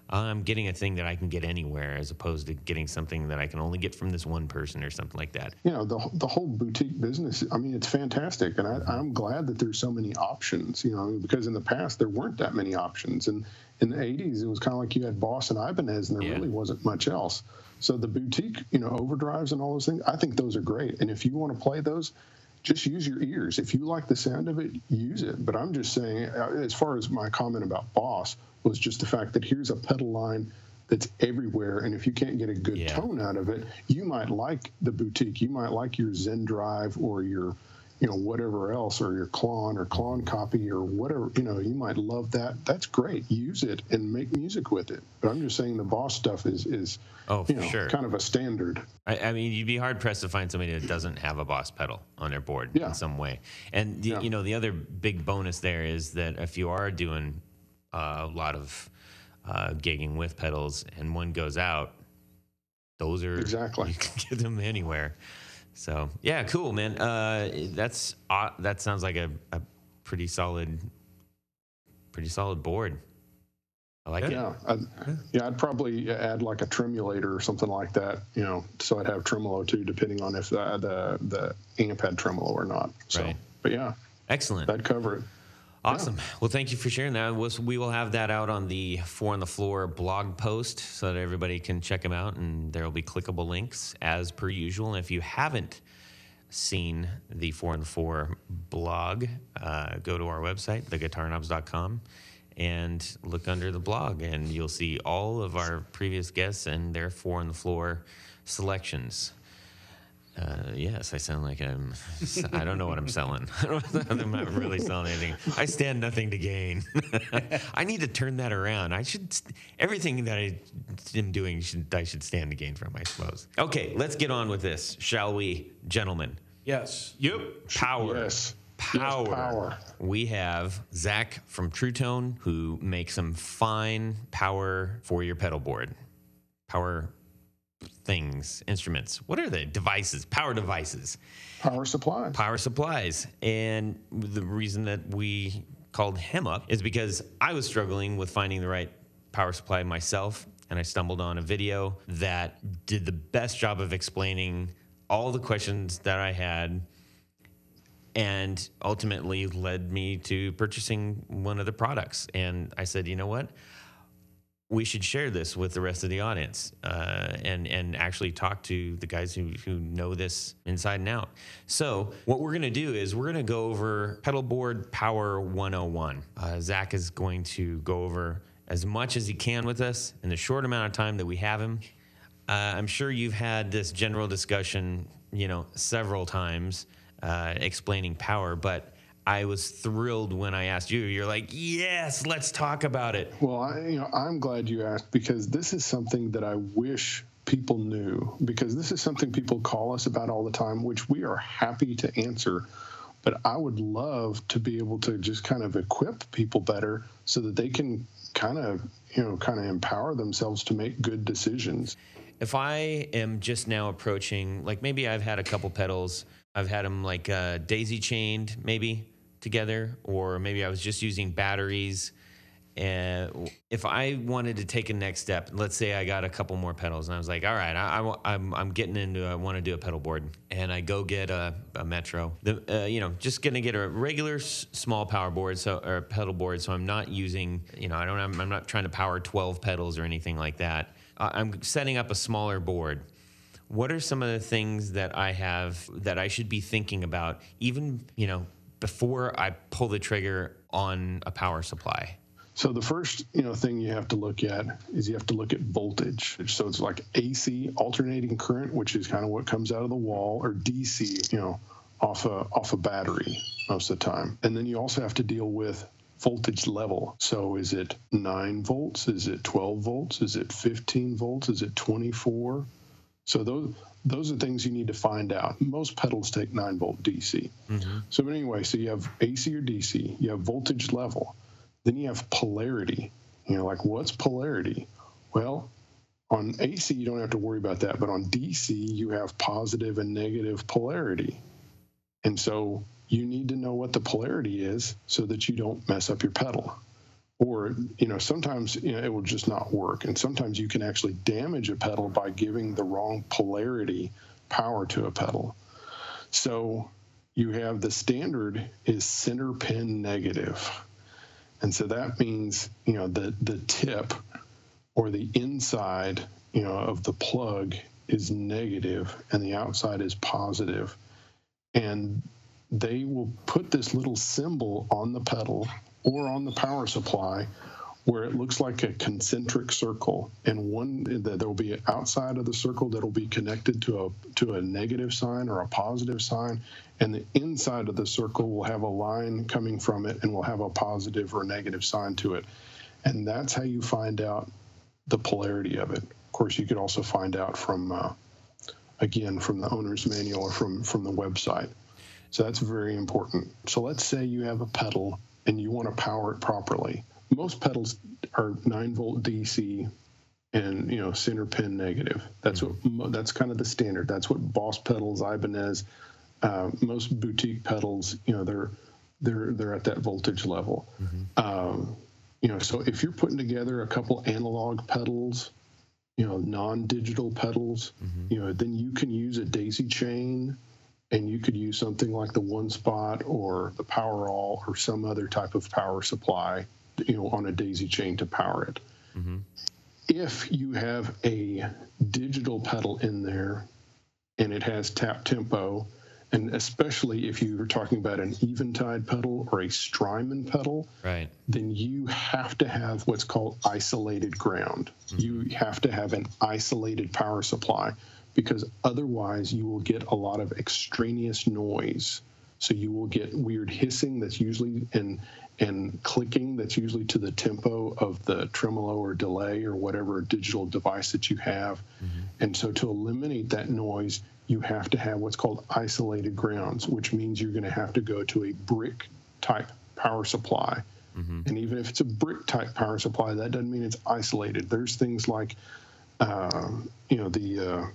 I'm getting a thing that I can get anywhere, as opposed to getting something that I can only get from this one person or something like that. you know the the whole boutique business. I mean, it's fantastic, and I, I'm glad that there's so many options. You know, because in the past there weren't that many options, and in the '80s it was kind of like you had Boss and Ibanez, and there Yeah. really wasn't much else. So the boutique, you know, overdrives and all those things, I think those are great. And if you want to play those, just use your ears. If you like the sound of it, use it. But I'm just saying, uh, as far as my comment about Boss was just the fact that here's a pedal line that's everywhere, and if you can't get a good Yeah. tone out of it, you might like the boutique. You might like your Zendrive or your, you know, whatever else, or your Klon or Klon copy or whatever. You know, you might love that. That's great. Use it and make music with it. But I'm just saying the Boss stuff is is Oh, you know sure. kind of a standard. I, I mean, you'd be hard pressed to find somebody that doesn't have a boss pedal on their board Yeah. in some way. And the, Yeah. you know, the other big bonus there is that if you are doing uh, a lot of uh, gigging with pedals and one goes out, those are Exactly. you can get them anywhere. So yeah, cool, man. Uh, that's uh, that sounds like a, a pretty solid, pretty solid board. I like it. Yeah, I'd, yeah, I'd probably add like a tremulator or something like that. You know, so I'd have tremolo too, depending on if the the, the amp had tremolo or not. So, Right. but yeah, Excellent. that'd cover it. Awesome. Well, thank you for sharing that. We'll- have that out on the Four on the Floor blog post so that everybody can check them out, and there will be clickable links as per usual. And if you haven't seen the Four on the Four blog, uh, go to our website, theguitarknobs.com, and look under the blog, and you'll see all of our previous guests and their Four on the Floor selections. Uh, yes, I sound like I'm. I don't know what I'm selling. I don't, I'm not really selling anything. I stand nothing to gain. I need to turn that around. I should. Everything that I am doing, should, I should stand to gain from. I suppose. Okay, let's get on with this, shall we, gentlemen? Yes. Yep. Power. Yes. Power. Yes, power. We have Zac from Truetone who makes some fine power for your pedal board. Power things, instruments. What are they? Devices, power devices, Power supplies, power supplies. And the reason that we called him up is because I was struggling with finding the right power supply myself. And I stumbled on a video that did the best job of explaining all the questions that I had and ultimately led me to purchasing one of the products. And I said, you know what? We should share this with the rest of the audience uh, and and actually talk to the guys who, who know this inside and out. So what we're going to do is we're going to go over pedal board power 101. Uh, Zac is going to go over as much as he can with us in the short amount of time that we have him. Uh, I'm sure you've had this general discussion, you know, several times uh, explaining power, but I was thrilled when I asked you. You're like, yes, let's talk about it. Well, I, you know, I'm glad you asked because this is something that I wish people knew because this is something people call us about all the time, which we are happy to answer. But I would love to be able to just kind of equip people better so that they can kind of, you know, kind of empower themselves to make good decisions. If I am just now approaching, like maybe I've had a couple pedals, I've had them like uh, daisy chained maybe together, or maybe I was just using batteries. And if I wanted to take a next step, let's say I got a couple more pedals, and I was like, all right, I, am I'm, I'm getting into, I want to do a pedal board, and I go get a, a Metro. The, uh, you know, just gonna get a regular s- small power board, so or pedal board. So I'm not using, you know, I don't, I'm, I'm not trying to power 12 pedals or anything like that. Uh, I'm setting up a smaller board. What are some of the things that I have that I should be thinking about, even you know, before I pull the trigger on a power supply? So the first, you know, thing you have to look at is you have to look at voltage. So it's like AC, alternating current, which is kind of what comes out of the wall, or DC, you know, off a off a battery most of the time. And then you also have to deal with voltage level. So is it 9 volts? Is it 12 volts? Is it 15 volts? Is it 24? So those those are things you need to find out. Most pedals take 9 volt DC. Mm-hmm. So but anyway, so you have AC or DC, you have voltage level. Then you have polarity. You know, like what's polarity? Well, on AC, you don't have to worry about that, but on DC, you have positive and negative polarity. And so you need to know what the polarity is so that you don't mess up your pedal. Or, you know, sometimes you know, it will just not work. And sometimes you can actually damage a pedal by giving the wrong polarity power to a pedal. So you have the standard is center pin. And so that means, you know, the, the tip or the inside, you know, of the plug is negative and the outside is. And they will put this little symbol on the pedal or on the power supply where it looks like a concentric circle and one that there will be outside of the circle that'll be connected to a to a negative sign or a positive sign. And the inside of the circle will have a line coming from it and will have a positive or negative sign to it. And that's how you find out the polarity of it. Of course you could also find out from uh, again from the owner's manual or from from the website. So that's very important. So let's say you have a pedal and you want to power it properly. Most pedals are 9 volt DC and you know center pin negative. That's what that's kind of the standard. That's what Boss pedals, Ibanez, uh, most boutique pedals, you know, they're they're they're at that voltage level. Um, you know, so if you're putting together a couple analog pedals, you know, non-digital pedals, you know, then you can use a daisy chain and you could use something like the one spot or the power all or some other type of power supply you know on a daisy chain to power it mm-hmm. if you have a digital pedal in there and it has tap tempo and especially if you're talking about an eventide pedal or a strymon pedal Right. then you have to have what's called isolated ground. Mm-hmm. You have to have an isolated power supply because otherwise you will get a lot of extraneous noise. So you will get weird hissing that's usually and and clicking that's usually to the tempo of the tremolo or delay or whatever digital device that you have. And so to eliminate that noise, you have to have what's called isolated grounds, which means you're going to have to go to a brick type power supply. And even if it's a brick type power supply, that doesn't mean it's isolated. There's things like, um, you know, the uh,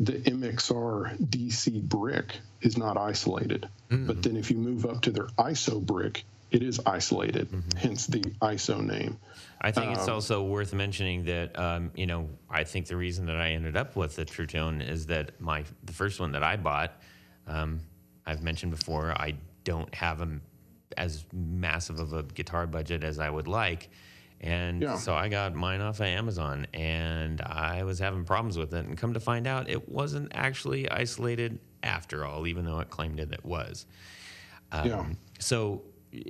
the MXR DC brick is not isolated. But then if you move up to their ISO brick, it is isolated. Hence the ISO name. I think it's also worth mentioning that um, you know I think the reason that I ended up with the Truetone is that my the first one that I bought, um, I've mentioned before, I don't have a, as massive of a guitar budget as I would like, and Yeah. so I got mine off of Amazon, and I was having problems with it, and come to find out, it wasn't actually isolated after all, even though it claimed that it was. Um, Yeah. So y-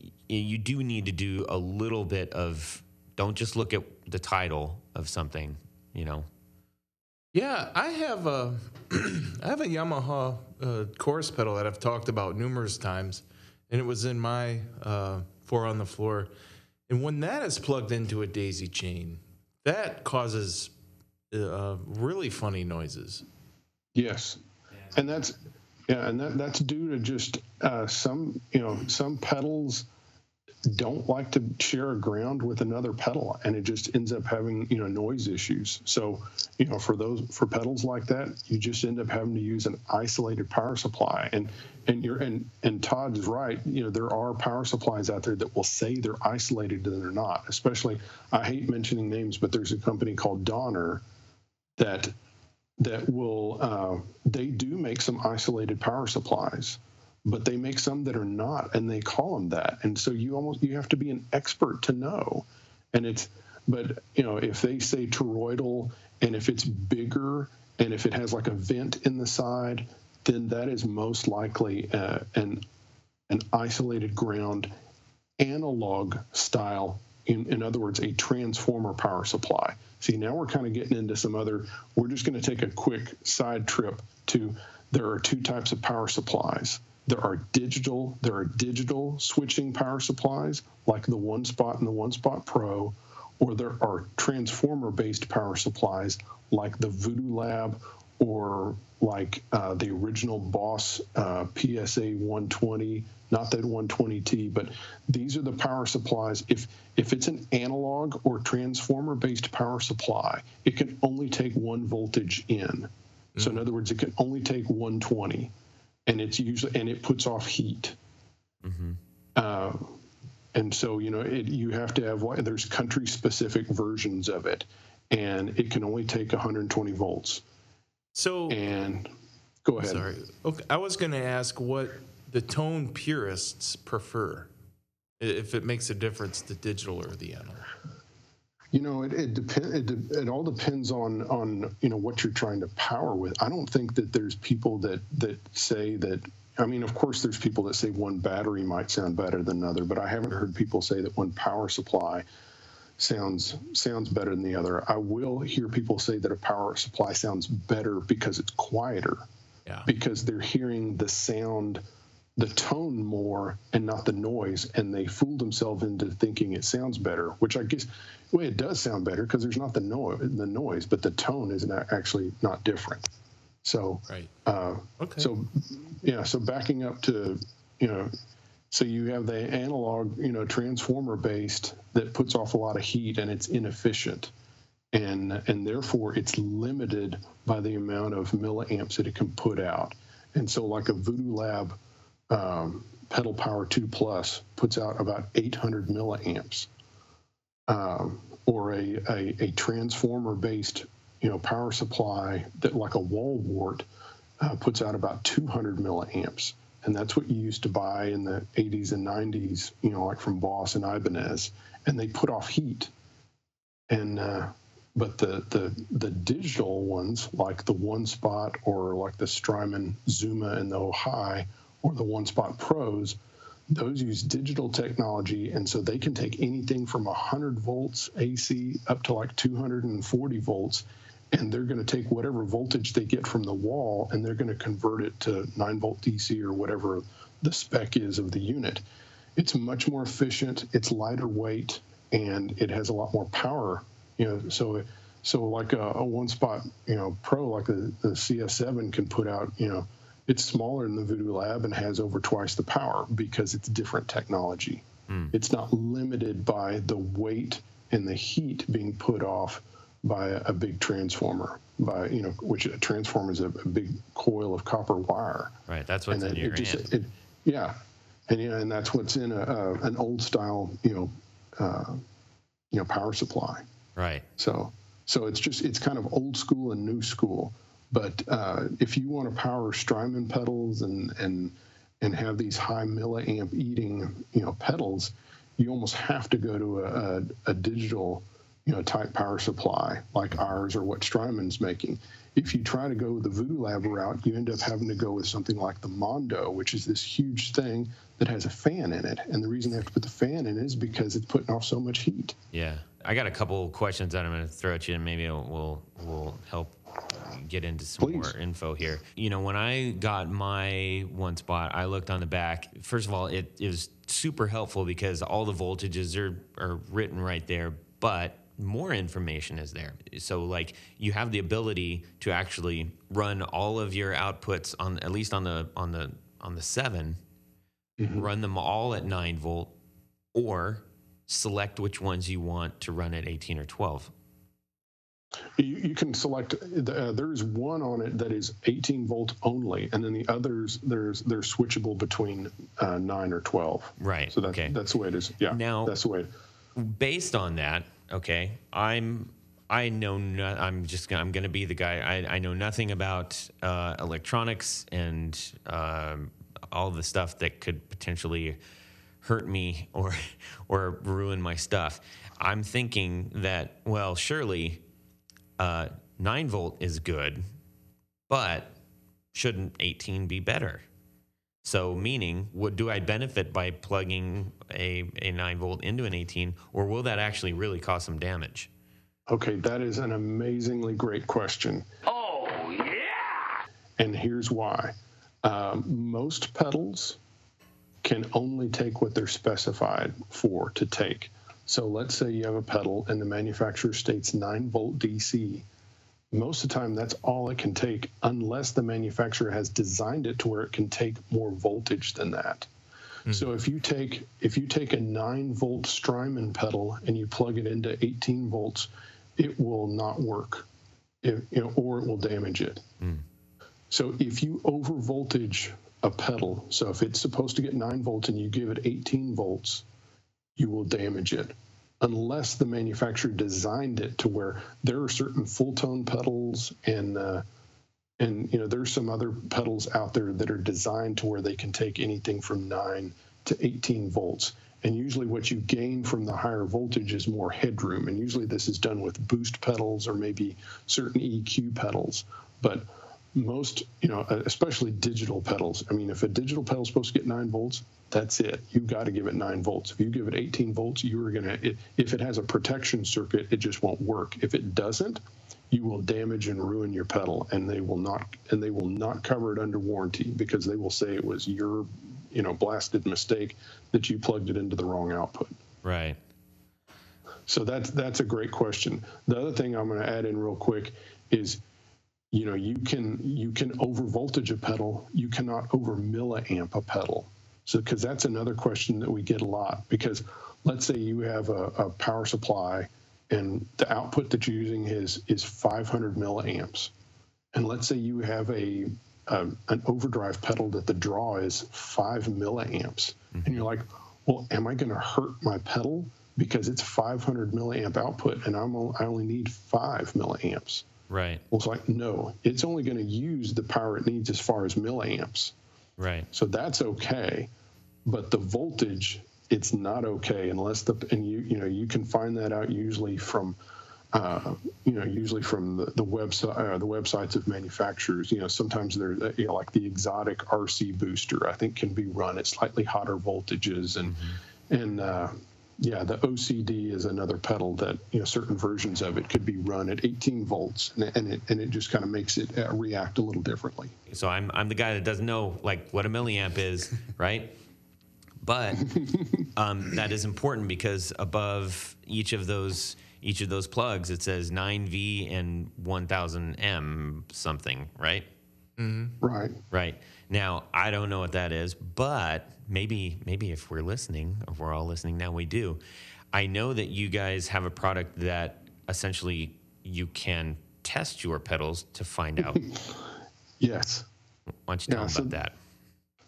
y- you do need to do a little bit of don't just look at the title of something, you know. Yeah, I have a I have a Yamaha uh, chorus pedal that I've talked about numerous times, and it was in my uh, four on the floor. And when that is plugged into a daisy chain, that causes uh, really funny noises. Yes, and that's yeah, and that, that's due to just uh, some you know some pedals don't like to share a ground with another pedal, and it just ends up having you know noise issues. So you know for those for pedals like that, you just end up having to use an isolated power supply. And and you're and and Todd is right. You know there are power supplies out there that will say they're isolated and they're not. Especially I hate mentioning names, but there's a company called Donner that that will uh, they do make some isolated power supplies but they make some that are not and they call them that and so you almost you have to be an expert to know and it's but you know if they say toroidal and if it's bigger and if it has like a vent in the side then that is most likely uh, an an isolated ground analog style. In, in other words, a transformer power supply. See, now we're kind of getting into some other. We're just going to take a quick side trip to. There are two types of power supplies. There are digital. There are digital switching power supplies like the OneSpot and the OneSpot Pro, or there are transformer-based power supplies like the Voodoo Lab or like uh, the original Boss uh, PSA 120, not that 120T, but these are the power supplies. If if it's an analog or transformer-based power supply, it can only take one voltage in. So in other words, it can only take 120, and it's usually and it puts off heat. Uh, and so you know it, you have to have there's country specific versions of it and it can only take 120 volts So and go ahead sorry. Okay, I was going to ask what the tone purists prefer. If it makes a difference, the digital or the analog. You know it it, depend, it it all depends on on you know what you're trying to power with. I don't think that there's people that that say that i mean of course there's people that say one battery might sound better than another but i haven't heard people say that one power supply sounds sounds better than the other. I will hear people say that a power supply sounds better because it's quieter. Yeah. because they're hearing the sound, the tone more and not the noise, and they fool themselves into thinking it sounds better. Which I guess, well, it does sound better because there's not the noise, the noise, but the tone is not actually not different. So, Right. uh, Okay. so yeah, so backing up to, you know, so you have the analog, you know, transformer based that puts off a lot of heat and it's inefficient. And and therefore it's limited by the amount of milliamps that it can put out. And so like a Voodoo Lab um, pedal power 2 plus puts out about 800 milliamps um, or a, a, a transformer based you know power supply that like a wall wart uh, puts out about 200 milliamps. And that's what you used to buy in the 80s and 90s you know like from boss and ibanez. And they put off heat. And uh, but the, the the digital ones like the one spot or like the strymon zuma and the Ojai or the one spot pros those use digital technology and so they can take anything from 100 volts ac up to like 240 volts and they're going to take whatever voltage they get from the wall and they're going to convert it to 9 volt dc or whatever the spec is of the unit. It's much more efficient it's lighter weight and it has a lot more power you know so so like a, a one spot you know pro like the, the cs7 can put out you know it's smaller than the voodoo lab and has over twice the power because it's different technology it's not limited by the weight and the heat being put off by a, a big transformer by you know which a transformer is a, a big coil of copper wire Right. That's what's and in your just hand. it, yeah and yeah and that's what's in a, a an old style you know uh, you know power supply right. so so it's just it's kind of old school and new school but uh, if you want to power Strymon pedals and and and have these high milliamp eating you know pedals you almost have to go to a, a, a digital you know type power supply like ours or what Strymon's making. If you try to go the Voodoo Lab route you end up having to go with something like the Mondo which is this huge thing that has a fan in it. And the reason they have to put the fan in is because it's putting off so much heat. Yeah. I got a couple questions that I'm going to throw at you, and maybe it'll, will will help Um, get into some Please. more info here. You know, when I got my one spot, I looked on the back. First of all, it, it super helpful because all the voltages are are written right there, but more information is there. So like you have the ability to actually run all of your outputs on at least on the on the on the 7 mm-hmm. run them all at 9 volt or select which ones you want to run at 18 or 12. You, you can select. Uh, there's one on it that is 18 volt only, and then the others there's they're switchable between uh, nine or 12. Right. So that, okay. that's the way it is. Yeah. Now- that's the way. Based on that, okay, I'm I know no, I'm just gonna, I'm going to be the guy. I, I know nothing about uh, electronics and um, all the stuff that could potentially hurt me or or ruin my stuff. I'm thinking that well, surely uh, nine volt is good, but shouldn't 18 be better? So, meaning, would do I benefit by plugging a, a 9 volt into an 18, or will that actually really cause some damage? Okay, that is an amazingly great question. Oh, yeah! And here's why. Um, most pedals can only take what they're specified for to take. So let's say you have a pedal and the manufacturer states 9 volt DC. Most of the time, that's all it can take, unless the manufacturer has designed it to where it can take more voltage than that. Hmm. So if you take if you take a 9 volt Strymon pedal and you plug it into 18 volts, it will not work, It- you know, or it will damage it. Hmm. So if you over voltage a pedal, so if it's supposed to get 9 volts and you give it 18 volts, you will damage it. Unless the manufacturer designed it to where there are certain Fulltone pedals and uh, and you know there's some other pedals out there that are designed to where they can take anything from 9 to 18 volts. And usually what you gain from the higher voltage is more headroom. And usually this is done with boost pedals or maybe certain EQ pedals. But most you know especially digital pedals. I mean if a digital pedal is supposed to get 9 volts that's it. You've got to give it 9 volts. If you give it 18 volts you're going to if it has a protection circuit it just won't work. If it doesn't you will damage and ruin your pedal and they will not and they will not cover it under warranty because they will say it was your you know blasted mistake that you plugged it into the wrong output. Right. so that's that's a great question. The other thing I'm going to add in real quick is, you know, you can you can over voltage a pedal. You cannot over milliamp a pedal. So because that's another question that we get a lot. Because let's say you have a, a power supply and the output that you're using is is 500 milliamps, and let's say you have a, a an overdrive pedal that the draw is five milliamps, and you're mm-hmm. like, well, am I going to hurt my pedal because it's 500 milliamp output and I'm I only need five milliamps? Right. Well, it's like no, it's only going to use the power it needs as far as milliamps. Right. So that's okay, but the voltage it's not okay unless the and you you know you can find that out usually from uh, you know usually from the, the website uh, the websites of manufacturers. You know sometimes they're you know like the Xotic RC booster I think can be run at slightly hotter voltages and and uh, yeah the OCD is another pedal that you know certain versions of it could be run at 18 volts and, and it and it just kind of makes it uh, react a little differently. So I'm I'm the guy that doesn't know like what a milliamp is, right? But um, that is important because above each of those each of those plugs, it says 9V and 1000M something, right? Right. Right. Now, I don't know what that is, but maybe maybe if we're listening, if we're all listening now, we do. I know that you guys have a product that essentially you can test your pedals to find out. Yes. Why don't you tell Yeah, so- about that?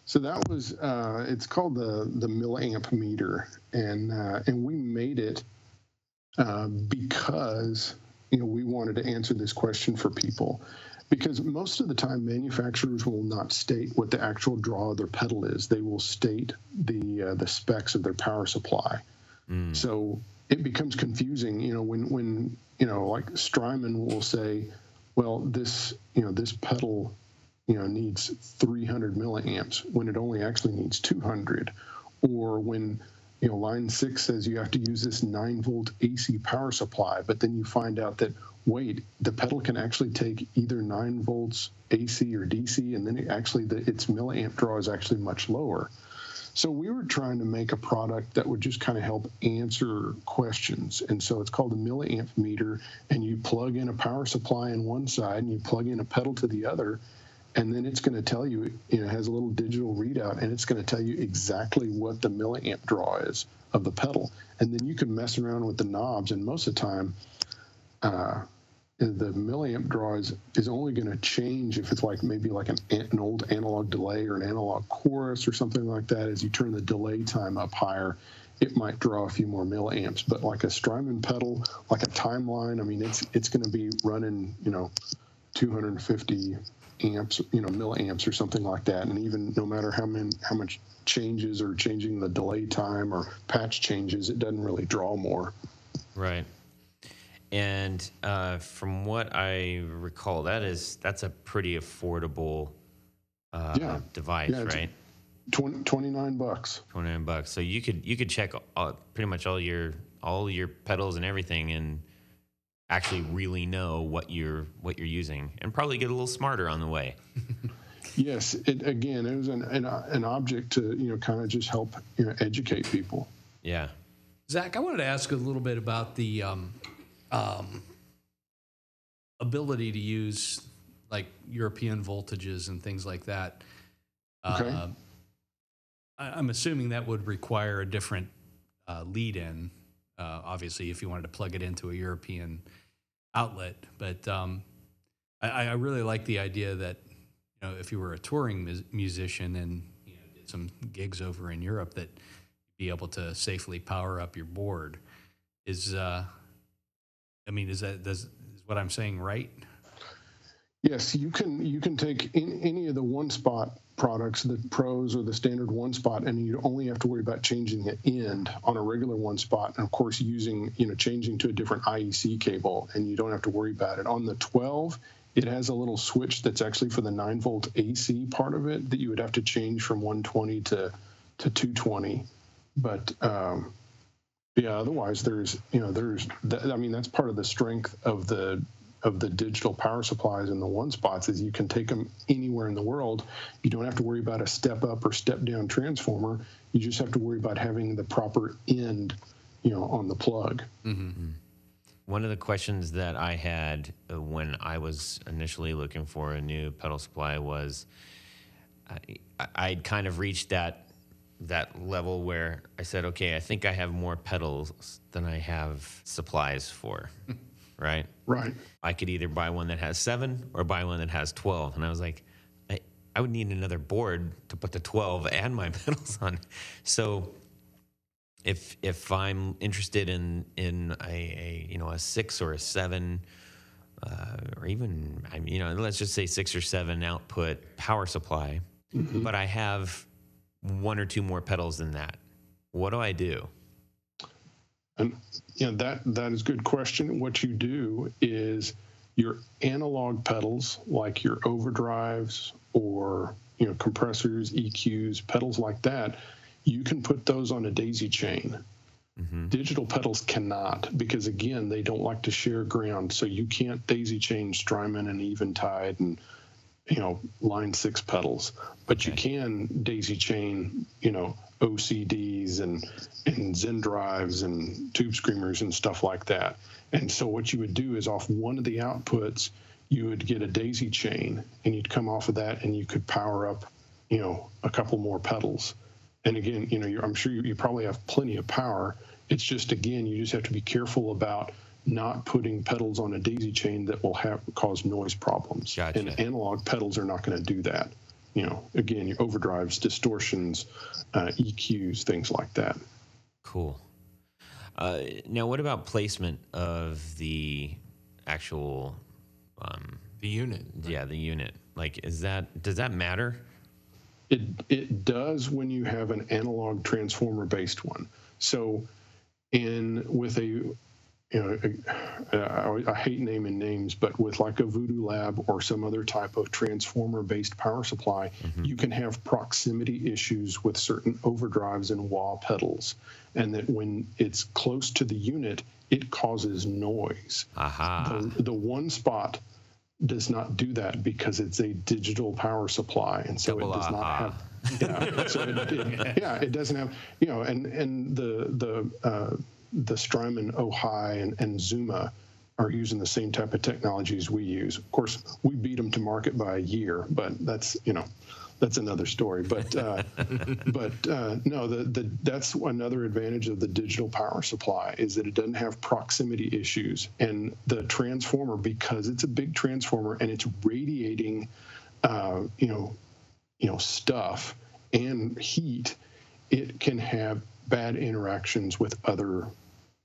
So that was uh, it's called the the milliamp meter, and uh, and we made it uh, because you know we wanted to answer this question for people because most of the time manufacturers will not state what the actual draw of their pedal is. They will state the uh, the specs of their power supply. So it becomes confusing, you know, when when you know like Strymon will say, well this you know this pedal you know needs 300 milliamps when it only actually needs 200 or when you know line 6 says you have to use this 9 volt AC power supply but then you find out that wait the pedal can actually take either 9 volts AC or DC and then it actually the, its milliamp draw is actually much lower so we were trying to make a product that would just kind of help answer questions. And so it's called a milliamp meter, and you plug in a power supply on one side and you plug in a pedal to the other, and then it's going to tell you, you know, it has a little digital readout, and it's going to tell you exactly what the milliamp draw is of the pedal. And then you can mess around with the knobs, and most of the time, uh, the milliamp draw is, is only going to change if it's like maybe like an, an old analog delay or an analog chorus or something like that. As you turn the delay time up higher, it might draw a few more milliamps. But like a Strymon pedal, like a timeline, I mean, it's it's going to be running, you know, 250 amps, you know, milliamps or something like that. And even no matter how many how much changes or changing the delay time or patch changes, it doesn't really draw more. Right. And uh, from what I recall, that is that's a pretty affordable uh, Yeah. device, Yeah, right? 20, 29 bucks. 29 bucks. So you could you could check all, pretty much all your all your pedals and everything and actually really know what you're what you're using and probably get a little smarter on the way. Yes, it, again, it was an, an, an object to, you know, kind of just help, you know, educate people. Yeah. Zac, I wanted to ask a little bit about the um, um, ability to use like European voltages and things like that. Okay. Uh, I, I'm assuming that would require a different uh, lead in, uh, obviously, if you wanted to plug it into a European outlet. But um, I, I really like the idea that, you know, if you were a touring mus- musician and you know, did some gigs over in Europe, that be able to safely power up your board is uh i mean is that does is what i'm saying right Yes, you can you can take in, any of the one spot products, the pros or the standard one spot, and you only have to worry about changing the end on a regular one spot, and of course using you know changing to a different IEC cable, and you don't have to worry about it. On the 12, it has a little switch that's actually for the 9 volt AC part of it that you would have to change from 120 to to 220, but um, yeah, otherwise there's you know there's th- I mean that's part of the strength of the of the digital power supplies in the one spots is you can take them anywhere in the world. You don't have to worry about a step up or step down transformer. You just have to worry about having the proper end, you know, on the plug. One of the questions that I had uh, when I was initially looking for a new pedal supply was I, I'd kind of reached that that level where I said, okay, I think I have more pedals than I have supplies for, right? Right. I could either buy one that has seven or buy one that has 12. And I was like, I, I would need another board to put the 12 and my pedals on. So if if I'm interested in in a, a you know a six or a seven, uh, or even I mean, you know let's just say six or seven output power supply, but I have one or two more pedals than that. What do I do? And you know that that is a good question. What you do is your analog pedals, like your overdrives or you know compressors, EQs, pedals like that, you can put those on a daisy chain. Mm-hmm. Digital pedals cannot because again they don't like to share ground, so you can't daisy chain Strymon and Eventide and you know line six pedals, but you can daisy chain you know OCDs and and Zendrives and tube screamers and stuff like that. And so what you would do is off one of the outputs, you would get a daisy chain, and you'd come off of that, and you could power up you know a couple more pedals. And again, you know, you're, I'm sure you, you probably have plenty of power. It's just again, you just have to be careful about not putting pedals on a daisy chain that will have cause noise problems. Gotcha. And analog pedals are not going to do that. You know, again, your overdrives, distortions, uh, EQs, things like that. Cool. Uh, now, what about placement of the actual, um, The unit. yeah, the unit? Like, is that does that matter? It it does when you have an analog transformer based one. So, in with a you know, I, I hate naming names, but with like a Voodoo Lab or some other type of transformer based power supply, you can have proximity issues with certain overdrives and wah pedals. And that when it's close to the unit, it causes noise. Aha. The, the one spot does not do that because it's a digital power supply, and so Double it does not have. Yeah, so it, it, yeah, it doesn't have you know, and and the the uh, the Strymon Ojai and, and Zuma are using the same type of technologies we use. Of course, we beat them to market by a year, but that's you know. That's another story, but uh, but uh, no, the, the that's another advantage of the digital power supply is that it doesn't have proximity issues, and the transformer because it's a big transformer and it's radiating, uh, you know, you know stuff and heat, it can have bad interactions with other,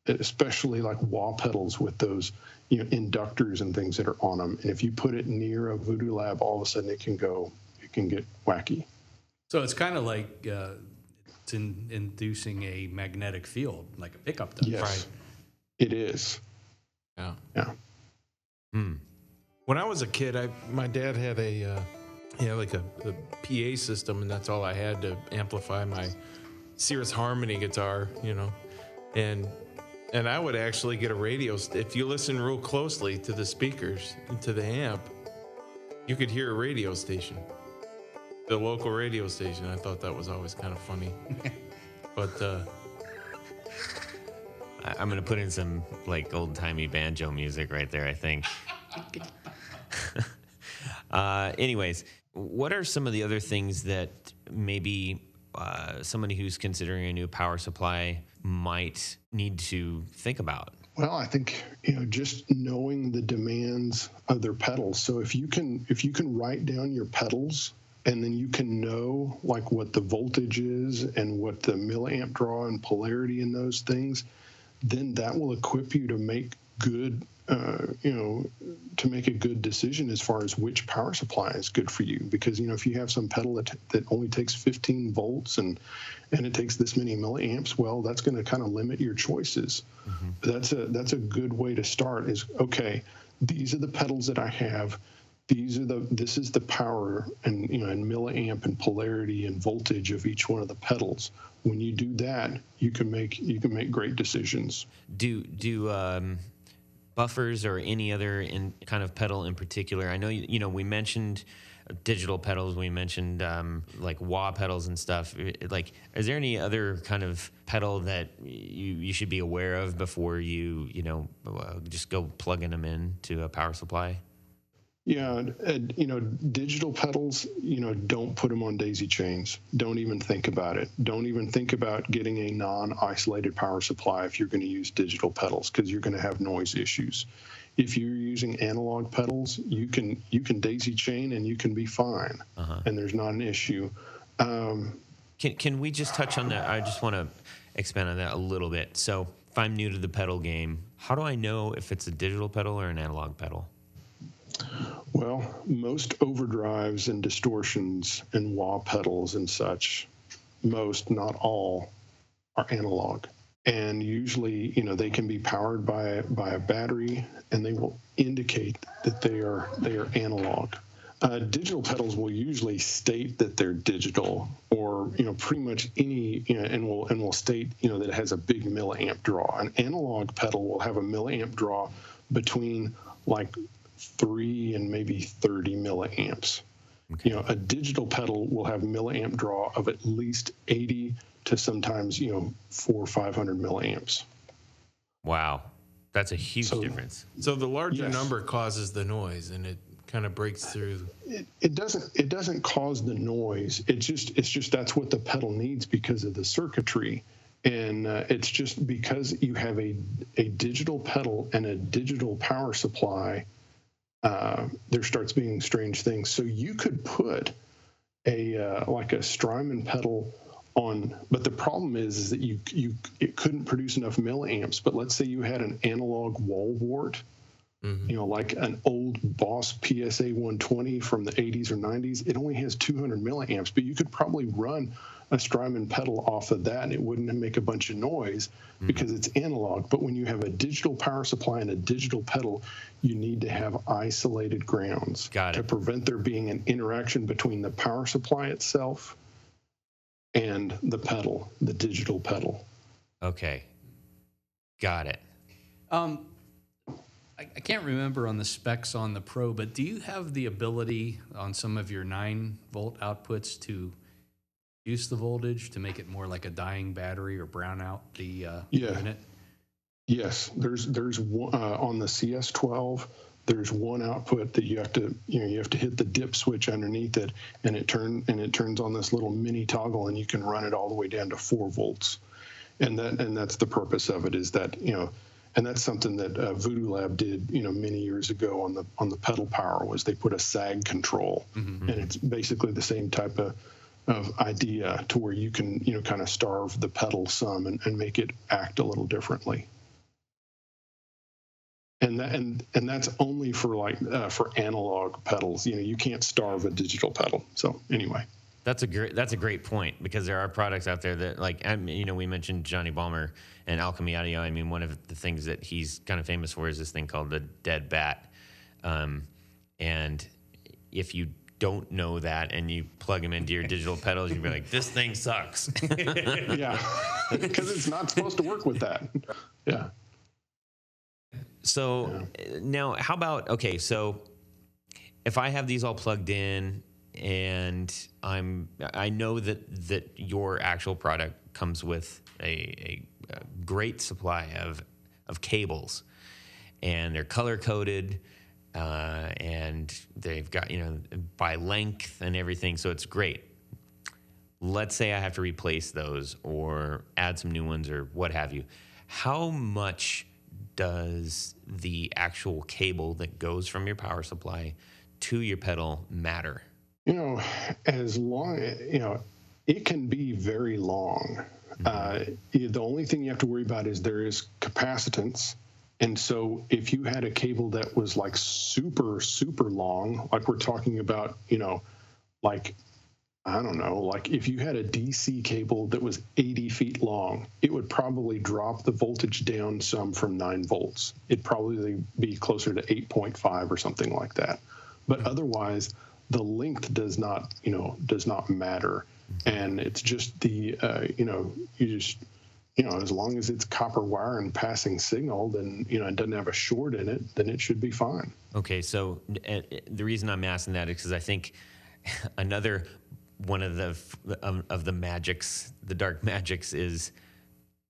especially like wah pedals with those you know inductors and things that are on them. And if you put it near a Voodoo Lab, all of a sudden it can go, it can get wacky. so it's kind of like uh, it's in, inducing a magnetic field like a pickup does Yes, it is. Yeah. Yeah. Hmm. When I was a kid, I my dad had a uh, yeah, like a, a PA system, and that's all I had to amplify my Cirrus Harmony guitar, you know, and and I would actually get a radio. If you listen real closely to the speakers and to the amp, you could hear a radio station, the local radio station. I thought that was always kind of funny, but uh, I- I'm gonna put in some like old timey banjo music right there. I think. uh, anyways, what are some of the other things that maybe uh, somebody who's considering a new power supply might need to think about? Well, I think you know just knowing the demands of their pedals. So if you can if you can write down your pedals and then you can know like what the voltage is and what the milliamp draw and polarity in those things, then that will equip you to make good uh, you know to make a good decision as far as which power supply is good for you. Because you know if you have some pedal that, that only takes 15 volts and and it takes this many milliamps well that's going to kind of limit your choices. That's a that's a good way to start is okay these are the pedals that i have. These are the this is the power and you know and milliamp and polarity and voltage of each one of the pedals. When you do that you can make you can make great decisions. Do do um, buffers or any other in kind of pedal in particular? I know you, you know we mentioned digital pedals. We mentioned um, like wah pedals and stuff. Like, is there any other kind of pedal that you you should be aware of before you you know uh, just go plugging them in to a power supply? Yeah, and, you know, digital pedals, you know, don't put them on daisy chains. Don't even think about it. Don't even think about getting a non-isolated power supply if you're going to use digital pedals because you're going to have noise issues. If you're using analog pedals, you can you can daisy chain and you can be fine, and there's not an issue. Um, Can can we just touch on that? I just want to expand on that a little bit. So, if I'm new to the pedal game, how do I know if it's a digital pedal or an analog pedal? Well, most overdrives and distortions and wah pedals and such, most, not all, are analog. And usually, you know, they can be powered by by a battery, and they will indicate that they are they are analog. Uh, digital pedals will usually state that they're digital, or you know, pretty much any, you know, and will and will state you know that it has a big milliamp draw. An analog pedal will have a milliamp draw between like three and maybe 30 milliamps. You know, a digital pedal will have milliamp draw of at least 80 to sometimes, you know, four or 500 milliamps. Wow, that's a huge So- difference. so the larger Yes. number causes the noise, and it kind of breaks through. It, it doesn't it doesn't cause the noise. It just it's just that's what the pedal needs because of the circuitry. And uh, it's just because you have a, a digital pedal and a digital power supply, uh, there starts being strange things. So you could put a uh, like a Strymon pedal on, but the problem is, is that you you it couldn't produce enough milliamps. But let's say you had an analog wall wart, you know, like an old Boss PSA 120 from the 80s or 90s. It only has 200 milliamps, but you could probably run a Strymon pedal off of that, and it wouldn't make a bunch of noise because it's analog. But when you have a digital power supply and a digital pedal, you need to have isolated grounds Got to prevent there being an interaction between the power supply itself and the pedal, the digital pedal. Okay, got it. Um, I, I can't remember on the specs on the Pro, but do you have the ability on some of your nine volt outputs to use the voltage to make it more like a dying battery or brown out the uh, Yeah. unit? Yes, there's there's one uh, on the CS12. There's one output that you have to you know you have to hit the dip switch underneath it, and it turn and it turns on this little mini toggle, and you can run it all the way down to four volts, and that and that's the purpose of it is that you know, and that's something that uh, Voodoo Lab did you know many years ago on the on the pedal power was they put a sag control, and it's basically the same type of of idea to where you can you know kind of starve the pedal some and, and make it act a little differently. And that and and that's only for like uh, for analog pedals. You know you can't starve a digital pedal. So anyway That's a great. That's a great point because there are products out there that, like, I mean, you know, we mentioned Johnny Balmer and Alchemy Audio. I mean, one of the things that he's kind of famous for is this thing called the dead bat, um, and if you don't know that and you plug them into your digital pedals, you'd be like, this thing sucks. Yeah, because it's not supposed to work with that. Yeah. So uh, now, how about okay? So if I have these all plugged in, and I'm I know that that your actual product comes with a, a, a great supply of of cables, and they're color coded. Uh, and they've got you know by length and everything, so it's great. Let's say I have to replace those or add some new ones or what have you. How much does the actual cable that goes from your power supply to your pedal matter? You know, as long you know, it can be very long. Uh, the only thing you have to worry about is there is capacitance. And so if you had a cable that was like super, super long, like we're talking about, you know, like, I don't know, like if you had a DC cable that was 80 feet long, it would probably drop the voltage down some from 9 volts. It'd probably be closer to 8.5 or something like that. But otherwise, the length does not, you know, does not matter. And it's just the, uh, you know, you just, you know, as long as it's copper wire and passing signal, then you know it doesn't have a short in it, then it should be fine. Okay, so uh, the reason I'm asking that is because I think another one of the um, of the magics, the dark magics, is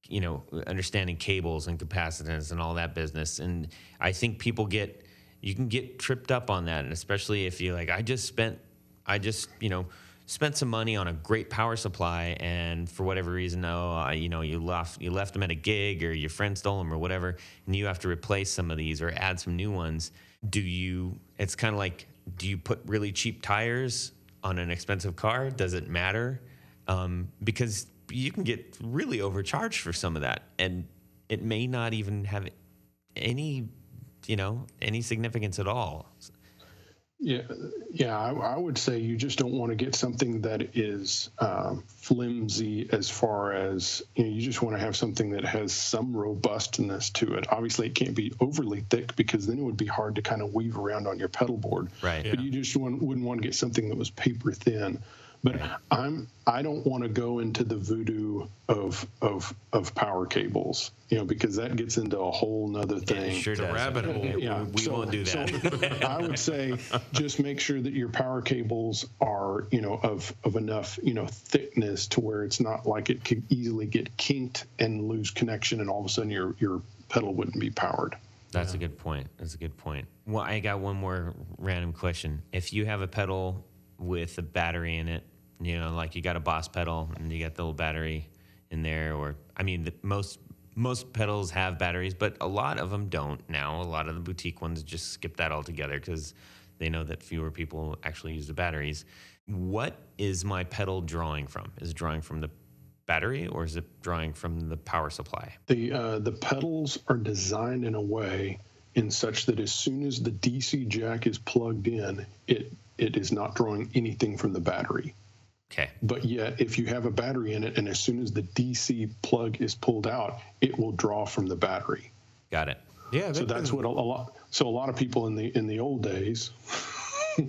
you know understanding cables and capacitance and all that business. And I think people get you can get tripped up on that, and especially if you like, I just spent, I just you know spent some money on a great power supply and for whatever reason oh you know you left you left them at a gig or your friend stole them or whatever and you have to replace some of these or add some new ones do you it's kind of like do you put really cheap tires on an expensive car? Does it matter? Um, because you can get really overcharged for some of that and it may not even have any you know any significance at all yeah, yeah, I, I, would say you just don't want to get something that is um, flimsy as far as you know. You just want to have something that has some robustness to it. Obviously, it can't be overly thick because then it would be hard to kind of weave around on your pedal board. Right. But yeah. you just want, wouldn't want to get something that was paper thin. But I'm I don't want to go into the voodoo of of of power cables, you know, because that gets into a whole nother thing. Yeah, sure the rabbit hole. Yeah, we, so, won't do that. So I would say just make sure that your power cables are, you know, of of enough, you know, thickness to where it's not like it could easily get kinked and lose connection, and all of a sudden your your pedal wouldn't be powered. That's yeah. a good point. That's a good point. Well, I got one more random question. If you have a pedal with a battery in it you know, like you got a Boss pedal and you got the little battery in there, or I mean, the, most most pedals have batteries, but a lot of them don't now. A lot of the boutique ones just skip that altogether because they know that fewer people actually use the batteries. What is my pedal drawing from? Is it drawing from the battery or is it drawing from the power supply? The uh, the pedals are designed in a way in such that as soon as the DC jack is plugged in, it it is not drawing anything from the battery. Okay. But yet, if you have a battery in it, and as soon as the DC plug is pulled out, it will draw from the battery. Got it. Yeah. so that's what a, a, lot. So a lot of people in the in the old days.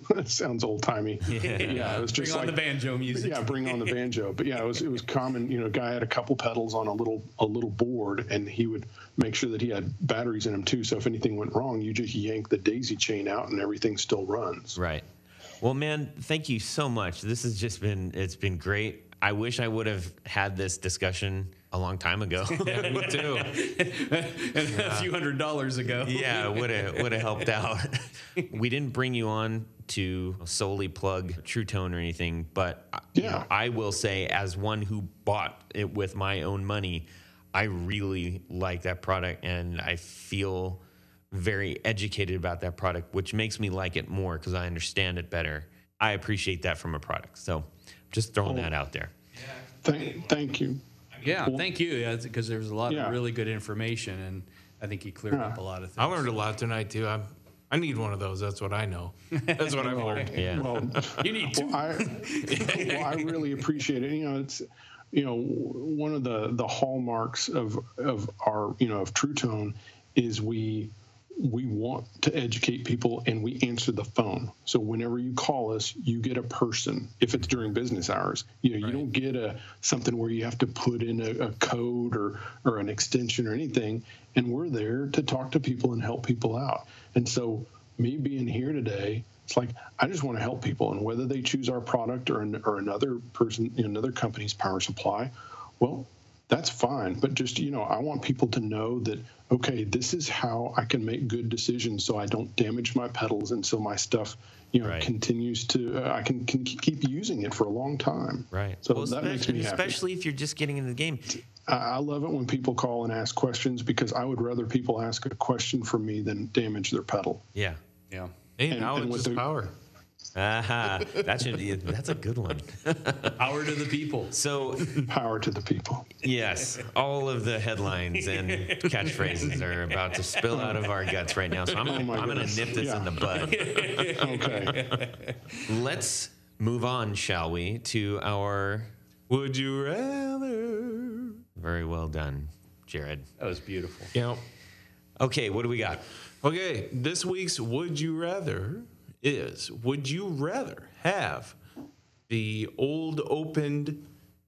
that sounds old timey. Yeah. yeah, it was just bring like, on the banjo music. Yeah, bring on the banjo. But yeah, it was it was common. You know, a guy had a couple pedals on a little a little board, and he would make sure that he had batteries in them too. So if anything went wrong, you just yank the daisy chain out, and everything still runs. Right. Well, man, thank you so much. This has just been it's been great. I wish I would have had this discussion a long time ago. yeah, me too. and a few hundred dollars ago. yeah, would have would have helped out. we didn't bring you on to solely plug Truetone or anything, but uh, yeah. Know, I will say, as one who bought it with my own money, I really like that product, and I feel very educated about that product, which makes me like it more because I understand it better. I appreciate that from a product. So just throwing oh, that out there. Yeah. Thank, thank you. Yeah, well, thank you. Yeah, because there was a lot yeah. of really good information, and I think he cleared yeah. up a lot of things. I learned a lot tonight too. I'm, I need one of those. That's what I know. That's what I've learned. Yeah. Well, you need two. Well I, well, I really appreciate it. You know, it's you know one of the the hallmarks of of our you know of Truetone is we we want to educate people and we answer the phone. So whenever you call us, you get a person. If it's during business hours, you know, you don't get a something where you have to put in a, a code or or an extension or anything. And we're there to talk to people and help people out. And so me being here today, it's like I just want to help people, and whether they choose our product or an, or another person, another company's power supply, well, that's fine. But just you know, I want people to know that okay, this is how I can make good decisions, so I don't damage my pedals, and so my stuff, you know, Right. continues to uh, I can, can keep using it for a long time. Right. So well, that makes especially, me happy. especially if you're just getting into the game. I I love it when people call and ask questions because I would rather people ask a question for me than damage their pedal. Yeah. Yeah. Hey, And- knowledge and with is the- power. Aha. That should be, that's a good one. Power to the people. So, Power to the people. yes, all of the headlines and catchphrases are about to spill out of our guts right now. So I'm, Oh I'm going to nip this Yeah. in the bud. Okay. Let's move on, shall we, to our Would you rather? very well done, Jared. That was beautiful. You know, Okay, what do we got? Okay, this week's Would You Rather is Would you rather have the old opened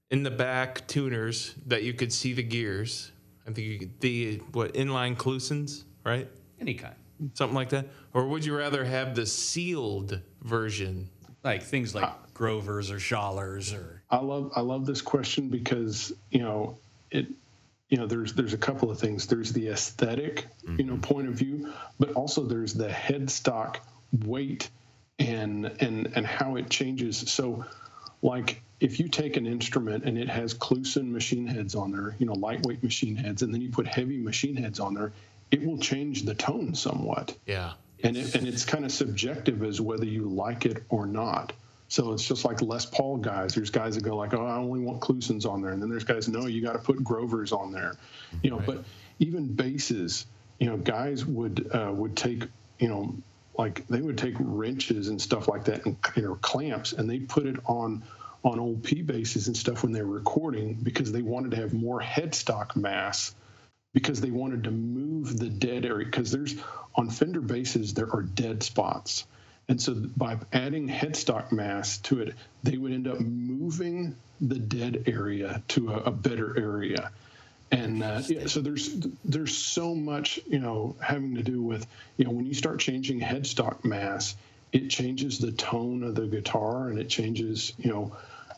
in the back tuners that you could see the gears? I think you could, the what inline Klusons, right? Any kind. Something like that. Or would you rather have the sealed version? Like things like Grovers or Schallers or I love I love this question because you know it you know there's there's a couple of things there's the aesthetic you know mm-hmm. point of view but also there's the headstock weight and and and how it changes so like if you take an instrument and it has Kluson machine heads on there you know lightweight machine heads and then you put heavy machine heads on there it will change the tone somewhat Yeah. and it, and it's kind of subjective as whether you like it or not. So it's just like Les Paul guys. There's guys that go like, "Oh, I only want Klusons on there," and then there's guys, "No, you got to put Grovers on there." You know, but even basses, you know, guys would uh, would take, you know, like they would take wrenches and stuff like that, and you know, clamps, and they put it on on old P bases and stuff when they were recording because they wanted to have more headstock mass because they wanted to move the dead area. Because there's on fender bases there are dead spots. And so by adding headstock mass to it they would end up moving the dead area to a, a better area and uh, yeah, so there's there's so much you know having to do with you know when you start changing headstock mass it changes the tone of the guitar and it changes you know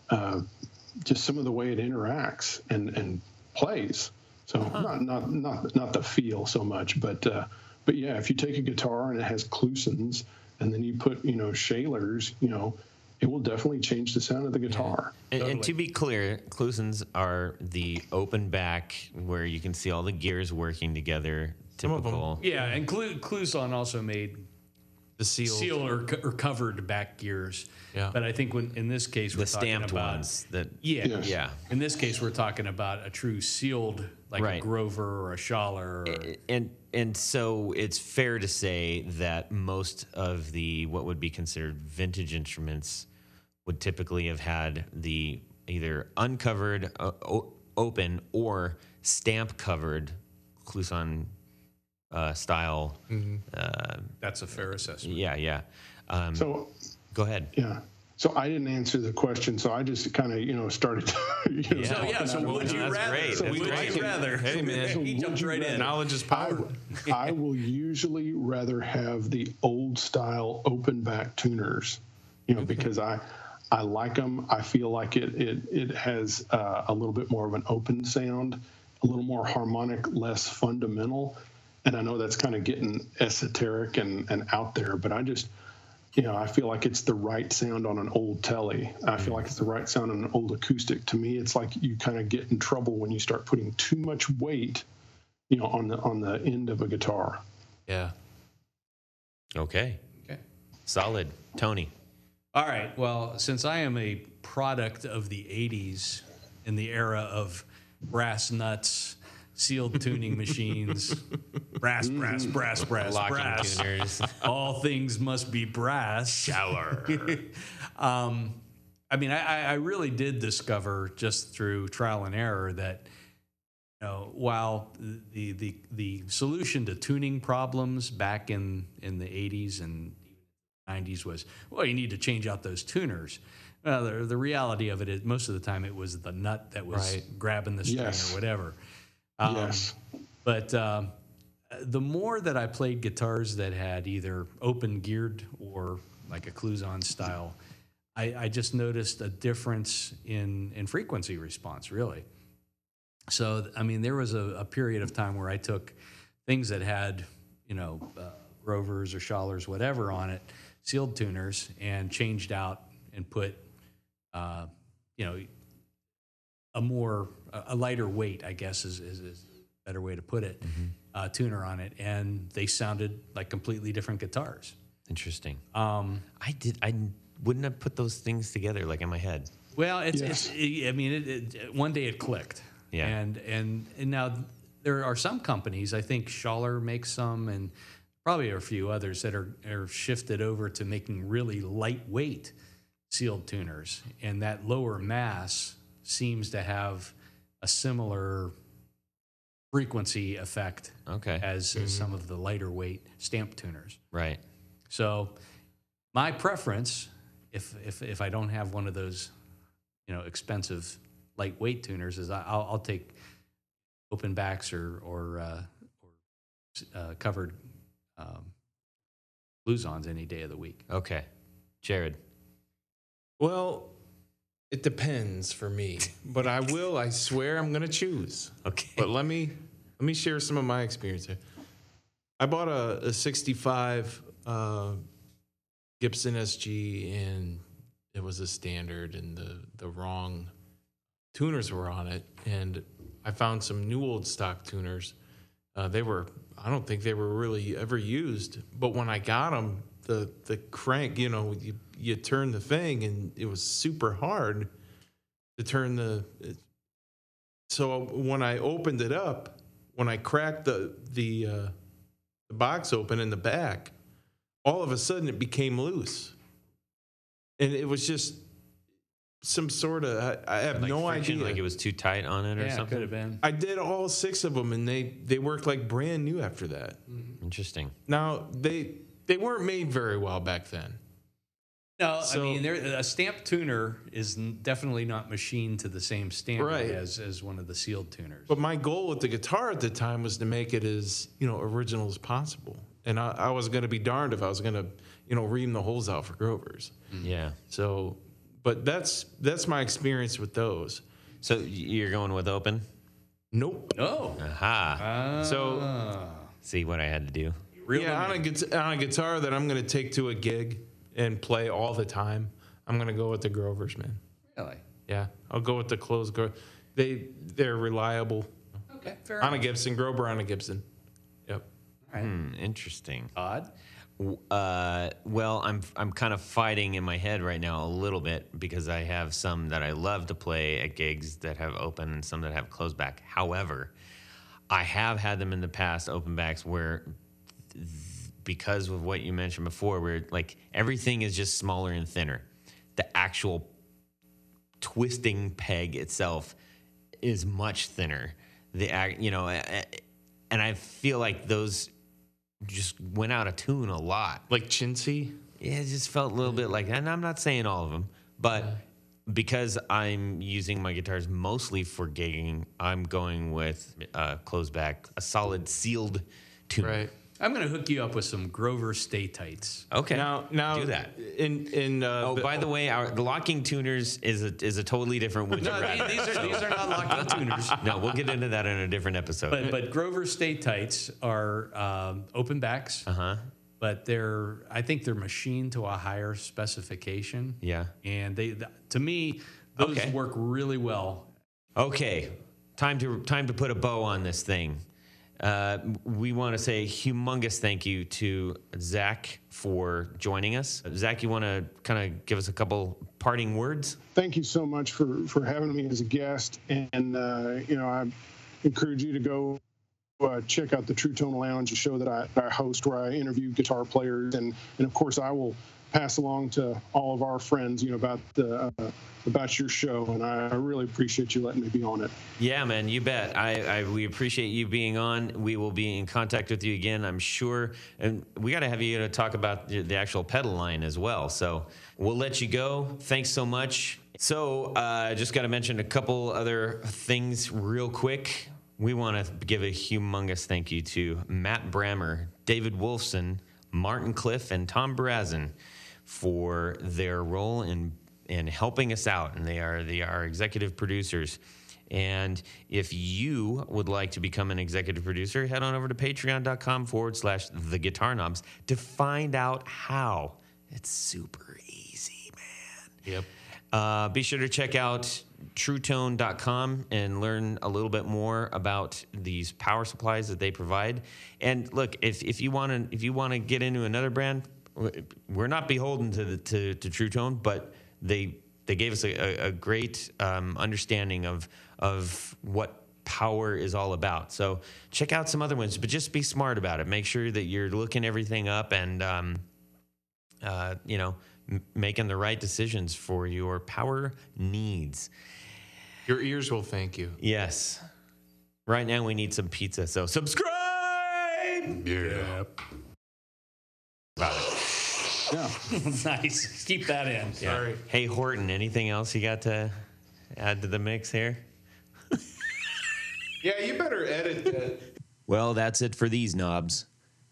uh, just some of the way it interacts and and plays. So not not not not the feel so much, but uh, but yeah, if you take a guitar and it has Klusons and then you put you know Schallers, you know, it will definitely change the sound of the guitar. And, and to be clear, Klusons are the open back where you can see all the gears working together. of 'em. Typical. yeah, and Clu- Kluson also made The sealed. sealed or, co- or covered back gears. Yeah. But I think when in this case we're The talking stamped about ones that yeah, Yes. yeah. In this case, we're talking about a true sealed, like Right. a Grover or a Schaller. Or, and and so it's fair to say that most of the what would be considered vintage instruments would typically have had the either uncovered uh, o- open or stamp covered Kluson uh, style. Uh, that's a fair assessment. yeah, yeah. Um, So go ahead. yeah. So I didn't answer the question, so I just kind of you know started. you know, So yeah, so out would my you that's rather? great. So would great. you rather? Hey, man. he Would jumped you right in. rather? Knowledge is I, power. I will usually rather have the old style open back tuners, you know, because I I like them. I feel like it it it has uh, a little bit more of an open sound, a little more harmonic, less fundamental. And I know that's kind of getting esoteric and, and out there, but I just you know, I feel like it's the right sound on an old telly. I feel like it's the right sound on an old acoustic. To me, it's like you kind of get in trouble when you start putting too much weight, you know, on the on the end of a guitar. Yeah. Okay. Okay. Solid. Tony. All right. Well, since I am a product of the 80s in the era of brass nuts, sealed tuning machines, brass, brass, brass, brass, Locking brass. tuners. All things must be brass. Shower. um, I mean, I, I- I really did discover just through trial and error that you know, while the, the, the solution to tuning problems back in, in the 80s and 90s was, well, you need to change out those tuners. Well, the, the reality of it is, most of the time, it was the nut that was Right. grabbing the string Yes. or whatever. Um, yes. But um, the more that I played guitars that had either open geared or like a Kluson style, I, I just noticed a difference in, in frequency response, really. So, I mean, there was a, a period of time where I took things that had, you know, uh, Grovers or Schallers, whatever on it, sealed tuners, and changed out and put, uh, you know, a more a a lighter weight, I guess is, is, is a better way to put it, uh, tuner on it, and they sounded like completely different guitars. Interesting. Um, I did. I wouldn't have put those things together like in my head. well, it's, Yes. it's I mean, it, it, one day it clicked. Yeah. And, and and now there are some companies. I think Schaller makes some, and probably a few others that are are shifted over to making really lightweight sealed tuners, and that lower mass seems to have a similar frequency effect Okay. as, as some of the lighter weight stamp tuners. Right. So my preference, if if if I don't have one of those, you know, expensive lightweight tuners, is I- I'll, I'll take open backs or or, uh, or uh, covered um, Klusons any day of the week. Okay. Jared. Well, it depends for me, but I will. I swear I'm gonna choose. Okay. But let me let me share some of my experience here. I bought a, a 65 uh, Gibson SG, and it was a standard, and the the wrong tuners were on it, and I found some new old stock tuners. Uh, they were I don't think they were really ever used, but when I got them, the the crank, you know, you you turn the thing, and it was super hard to turn the. It, so when I opened it up, when I cracked the the uh, the box open in the back, all of a sudden it became loose, and it was just some sort of I, I have Like no friction, idea. Like it was too tight on it or Yeah, something. could have been. I did all six of them, and they they worked like brand new after that. Mm-hmm. Interesting. Now they they weren't made very well back then. No, I mean, a stamp tuner is definitely not machined to the same standard Right. as as one of the sealed tuners. But my goal with the guitar at the time was to make it as you know original as possible, and I, I was going to be darned if I was going to you know ream the holes out for Grovers. Yeah. So, but that's that's my experience with those. So you're going with open? Nope. oh, Aha. So See what I had to do. real yeah, on a, limited. guitar, on a guitar that I'm going to take to a gig and play all the time, I'm going to go with the Grovers, man. really? Yeah, I'll go with the closed Grover. They they're reliable. Okay, fair On a. Gibson, Grover on a Gibson. Yep. Hmm, interesting. Odd. Uh, well, I'm I'm kind of fighting in my head right now a little bit because I have some that I love to play at gigs that have open and some that have closed back. However, I have had them in the past open backs where th- because of what you mentioned before, where like everything is just smaller and thinner. The actual twisting peg itself is much thinner. The you know, and I feel like those just went out of tune a lot. Like chintzy. Yeah, it just felt a little bit like, and I'm not saying all of them, but because I'm using my guitars mostly for gigging, I'm going with uh, closed back, a solid sealed tune. Right. I'm going to hook you up with some Grover Sta-Tites. Okay. Now, now do that. In in uh, Oh, the- by the way, our the locking tuners is a is a totally different wood No, rabbit. these, these are these are not locking tuners. No, we'll get into that in a different episode. But but Grover Sta-Tites are um, open backs, uh huh. but they're I think they're machined to a higher specification. Yeah. and they th- to me those Okay. work really well. Okay, time to time to put a bow on this thing. Uh, we want to say humongous thank you to Zac for joining us. Zac, you want to kind of give us a couple parting words? thank you so much for for having me as a guest and uh, you know i encourage you to go uh, check out the Truetone Lounge, a show that I, I host where I interview guitar players, and and of course I will pass along to all of our friends, you know, about the uh, about your show, and I, really appreciate you letting me be on it. Yeah, man, you bet. I, I we appreciate you being on. We will be in contact with you again, I'm sure, and we got to have you to talk about the the actual pedal line as well. So we'll let you go. Thanks so much. So I uh, just got to mention a couple other things real quick. We want to give a humongous thank you to Matt Brammer, David Wolfson, Martin Cliff, and Tom Brazen for their role in in helping us out, and they are they are executive producers. And if you would like to become an executive producer, head on over to patreon.com forward slash the guitar knobs to find out how. It's super easy, man. Yep. Uh, be sure to check out truetone.com and learn a little bit more about these power supplies that they provide. And look, if, if you want to if you want to get into another brand, we're not beholden to the to, to Truetone, but they they gave us a, a great um, understanding of of what power is all about. So check out some other ones, but just be smart about it. Make sure that you're looking everything up and um, uh, you know m- making the right decisions for your power needs. Your ears will thank you. Yes. Right now we need some pizza. So subscribe. Yeah. Yeah. nice. Keep that in. Sorry. Hey Horton, anything else you got to add to the mix here? Yeah, you better edit that. Well, that's it for these knobs.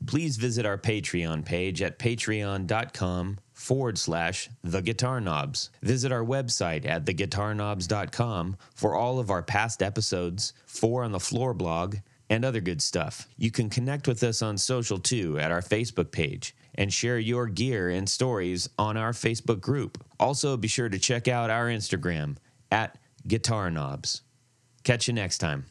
Please visit our Patreon page at patreon.com forward slash the guitar knobs. Visit our website at theguitarknobs.com for all of our past episodes, four on the floor blog, and other good stuff. You can connect with us on social too at our Facebook page and share your gear and stories on our Facebook group. Also, be sure to check out our Instagram at Guitar Knobs. Catch you next time.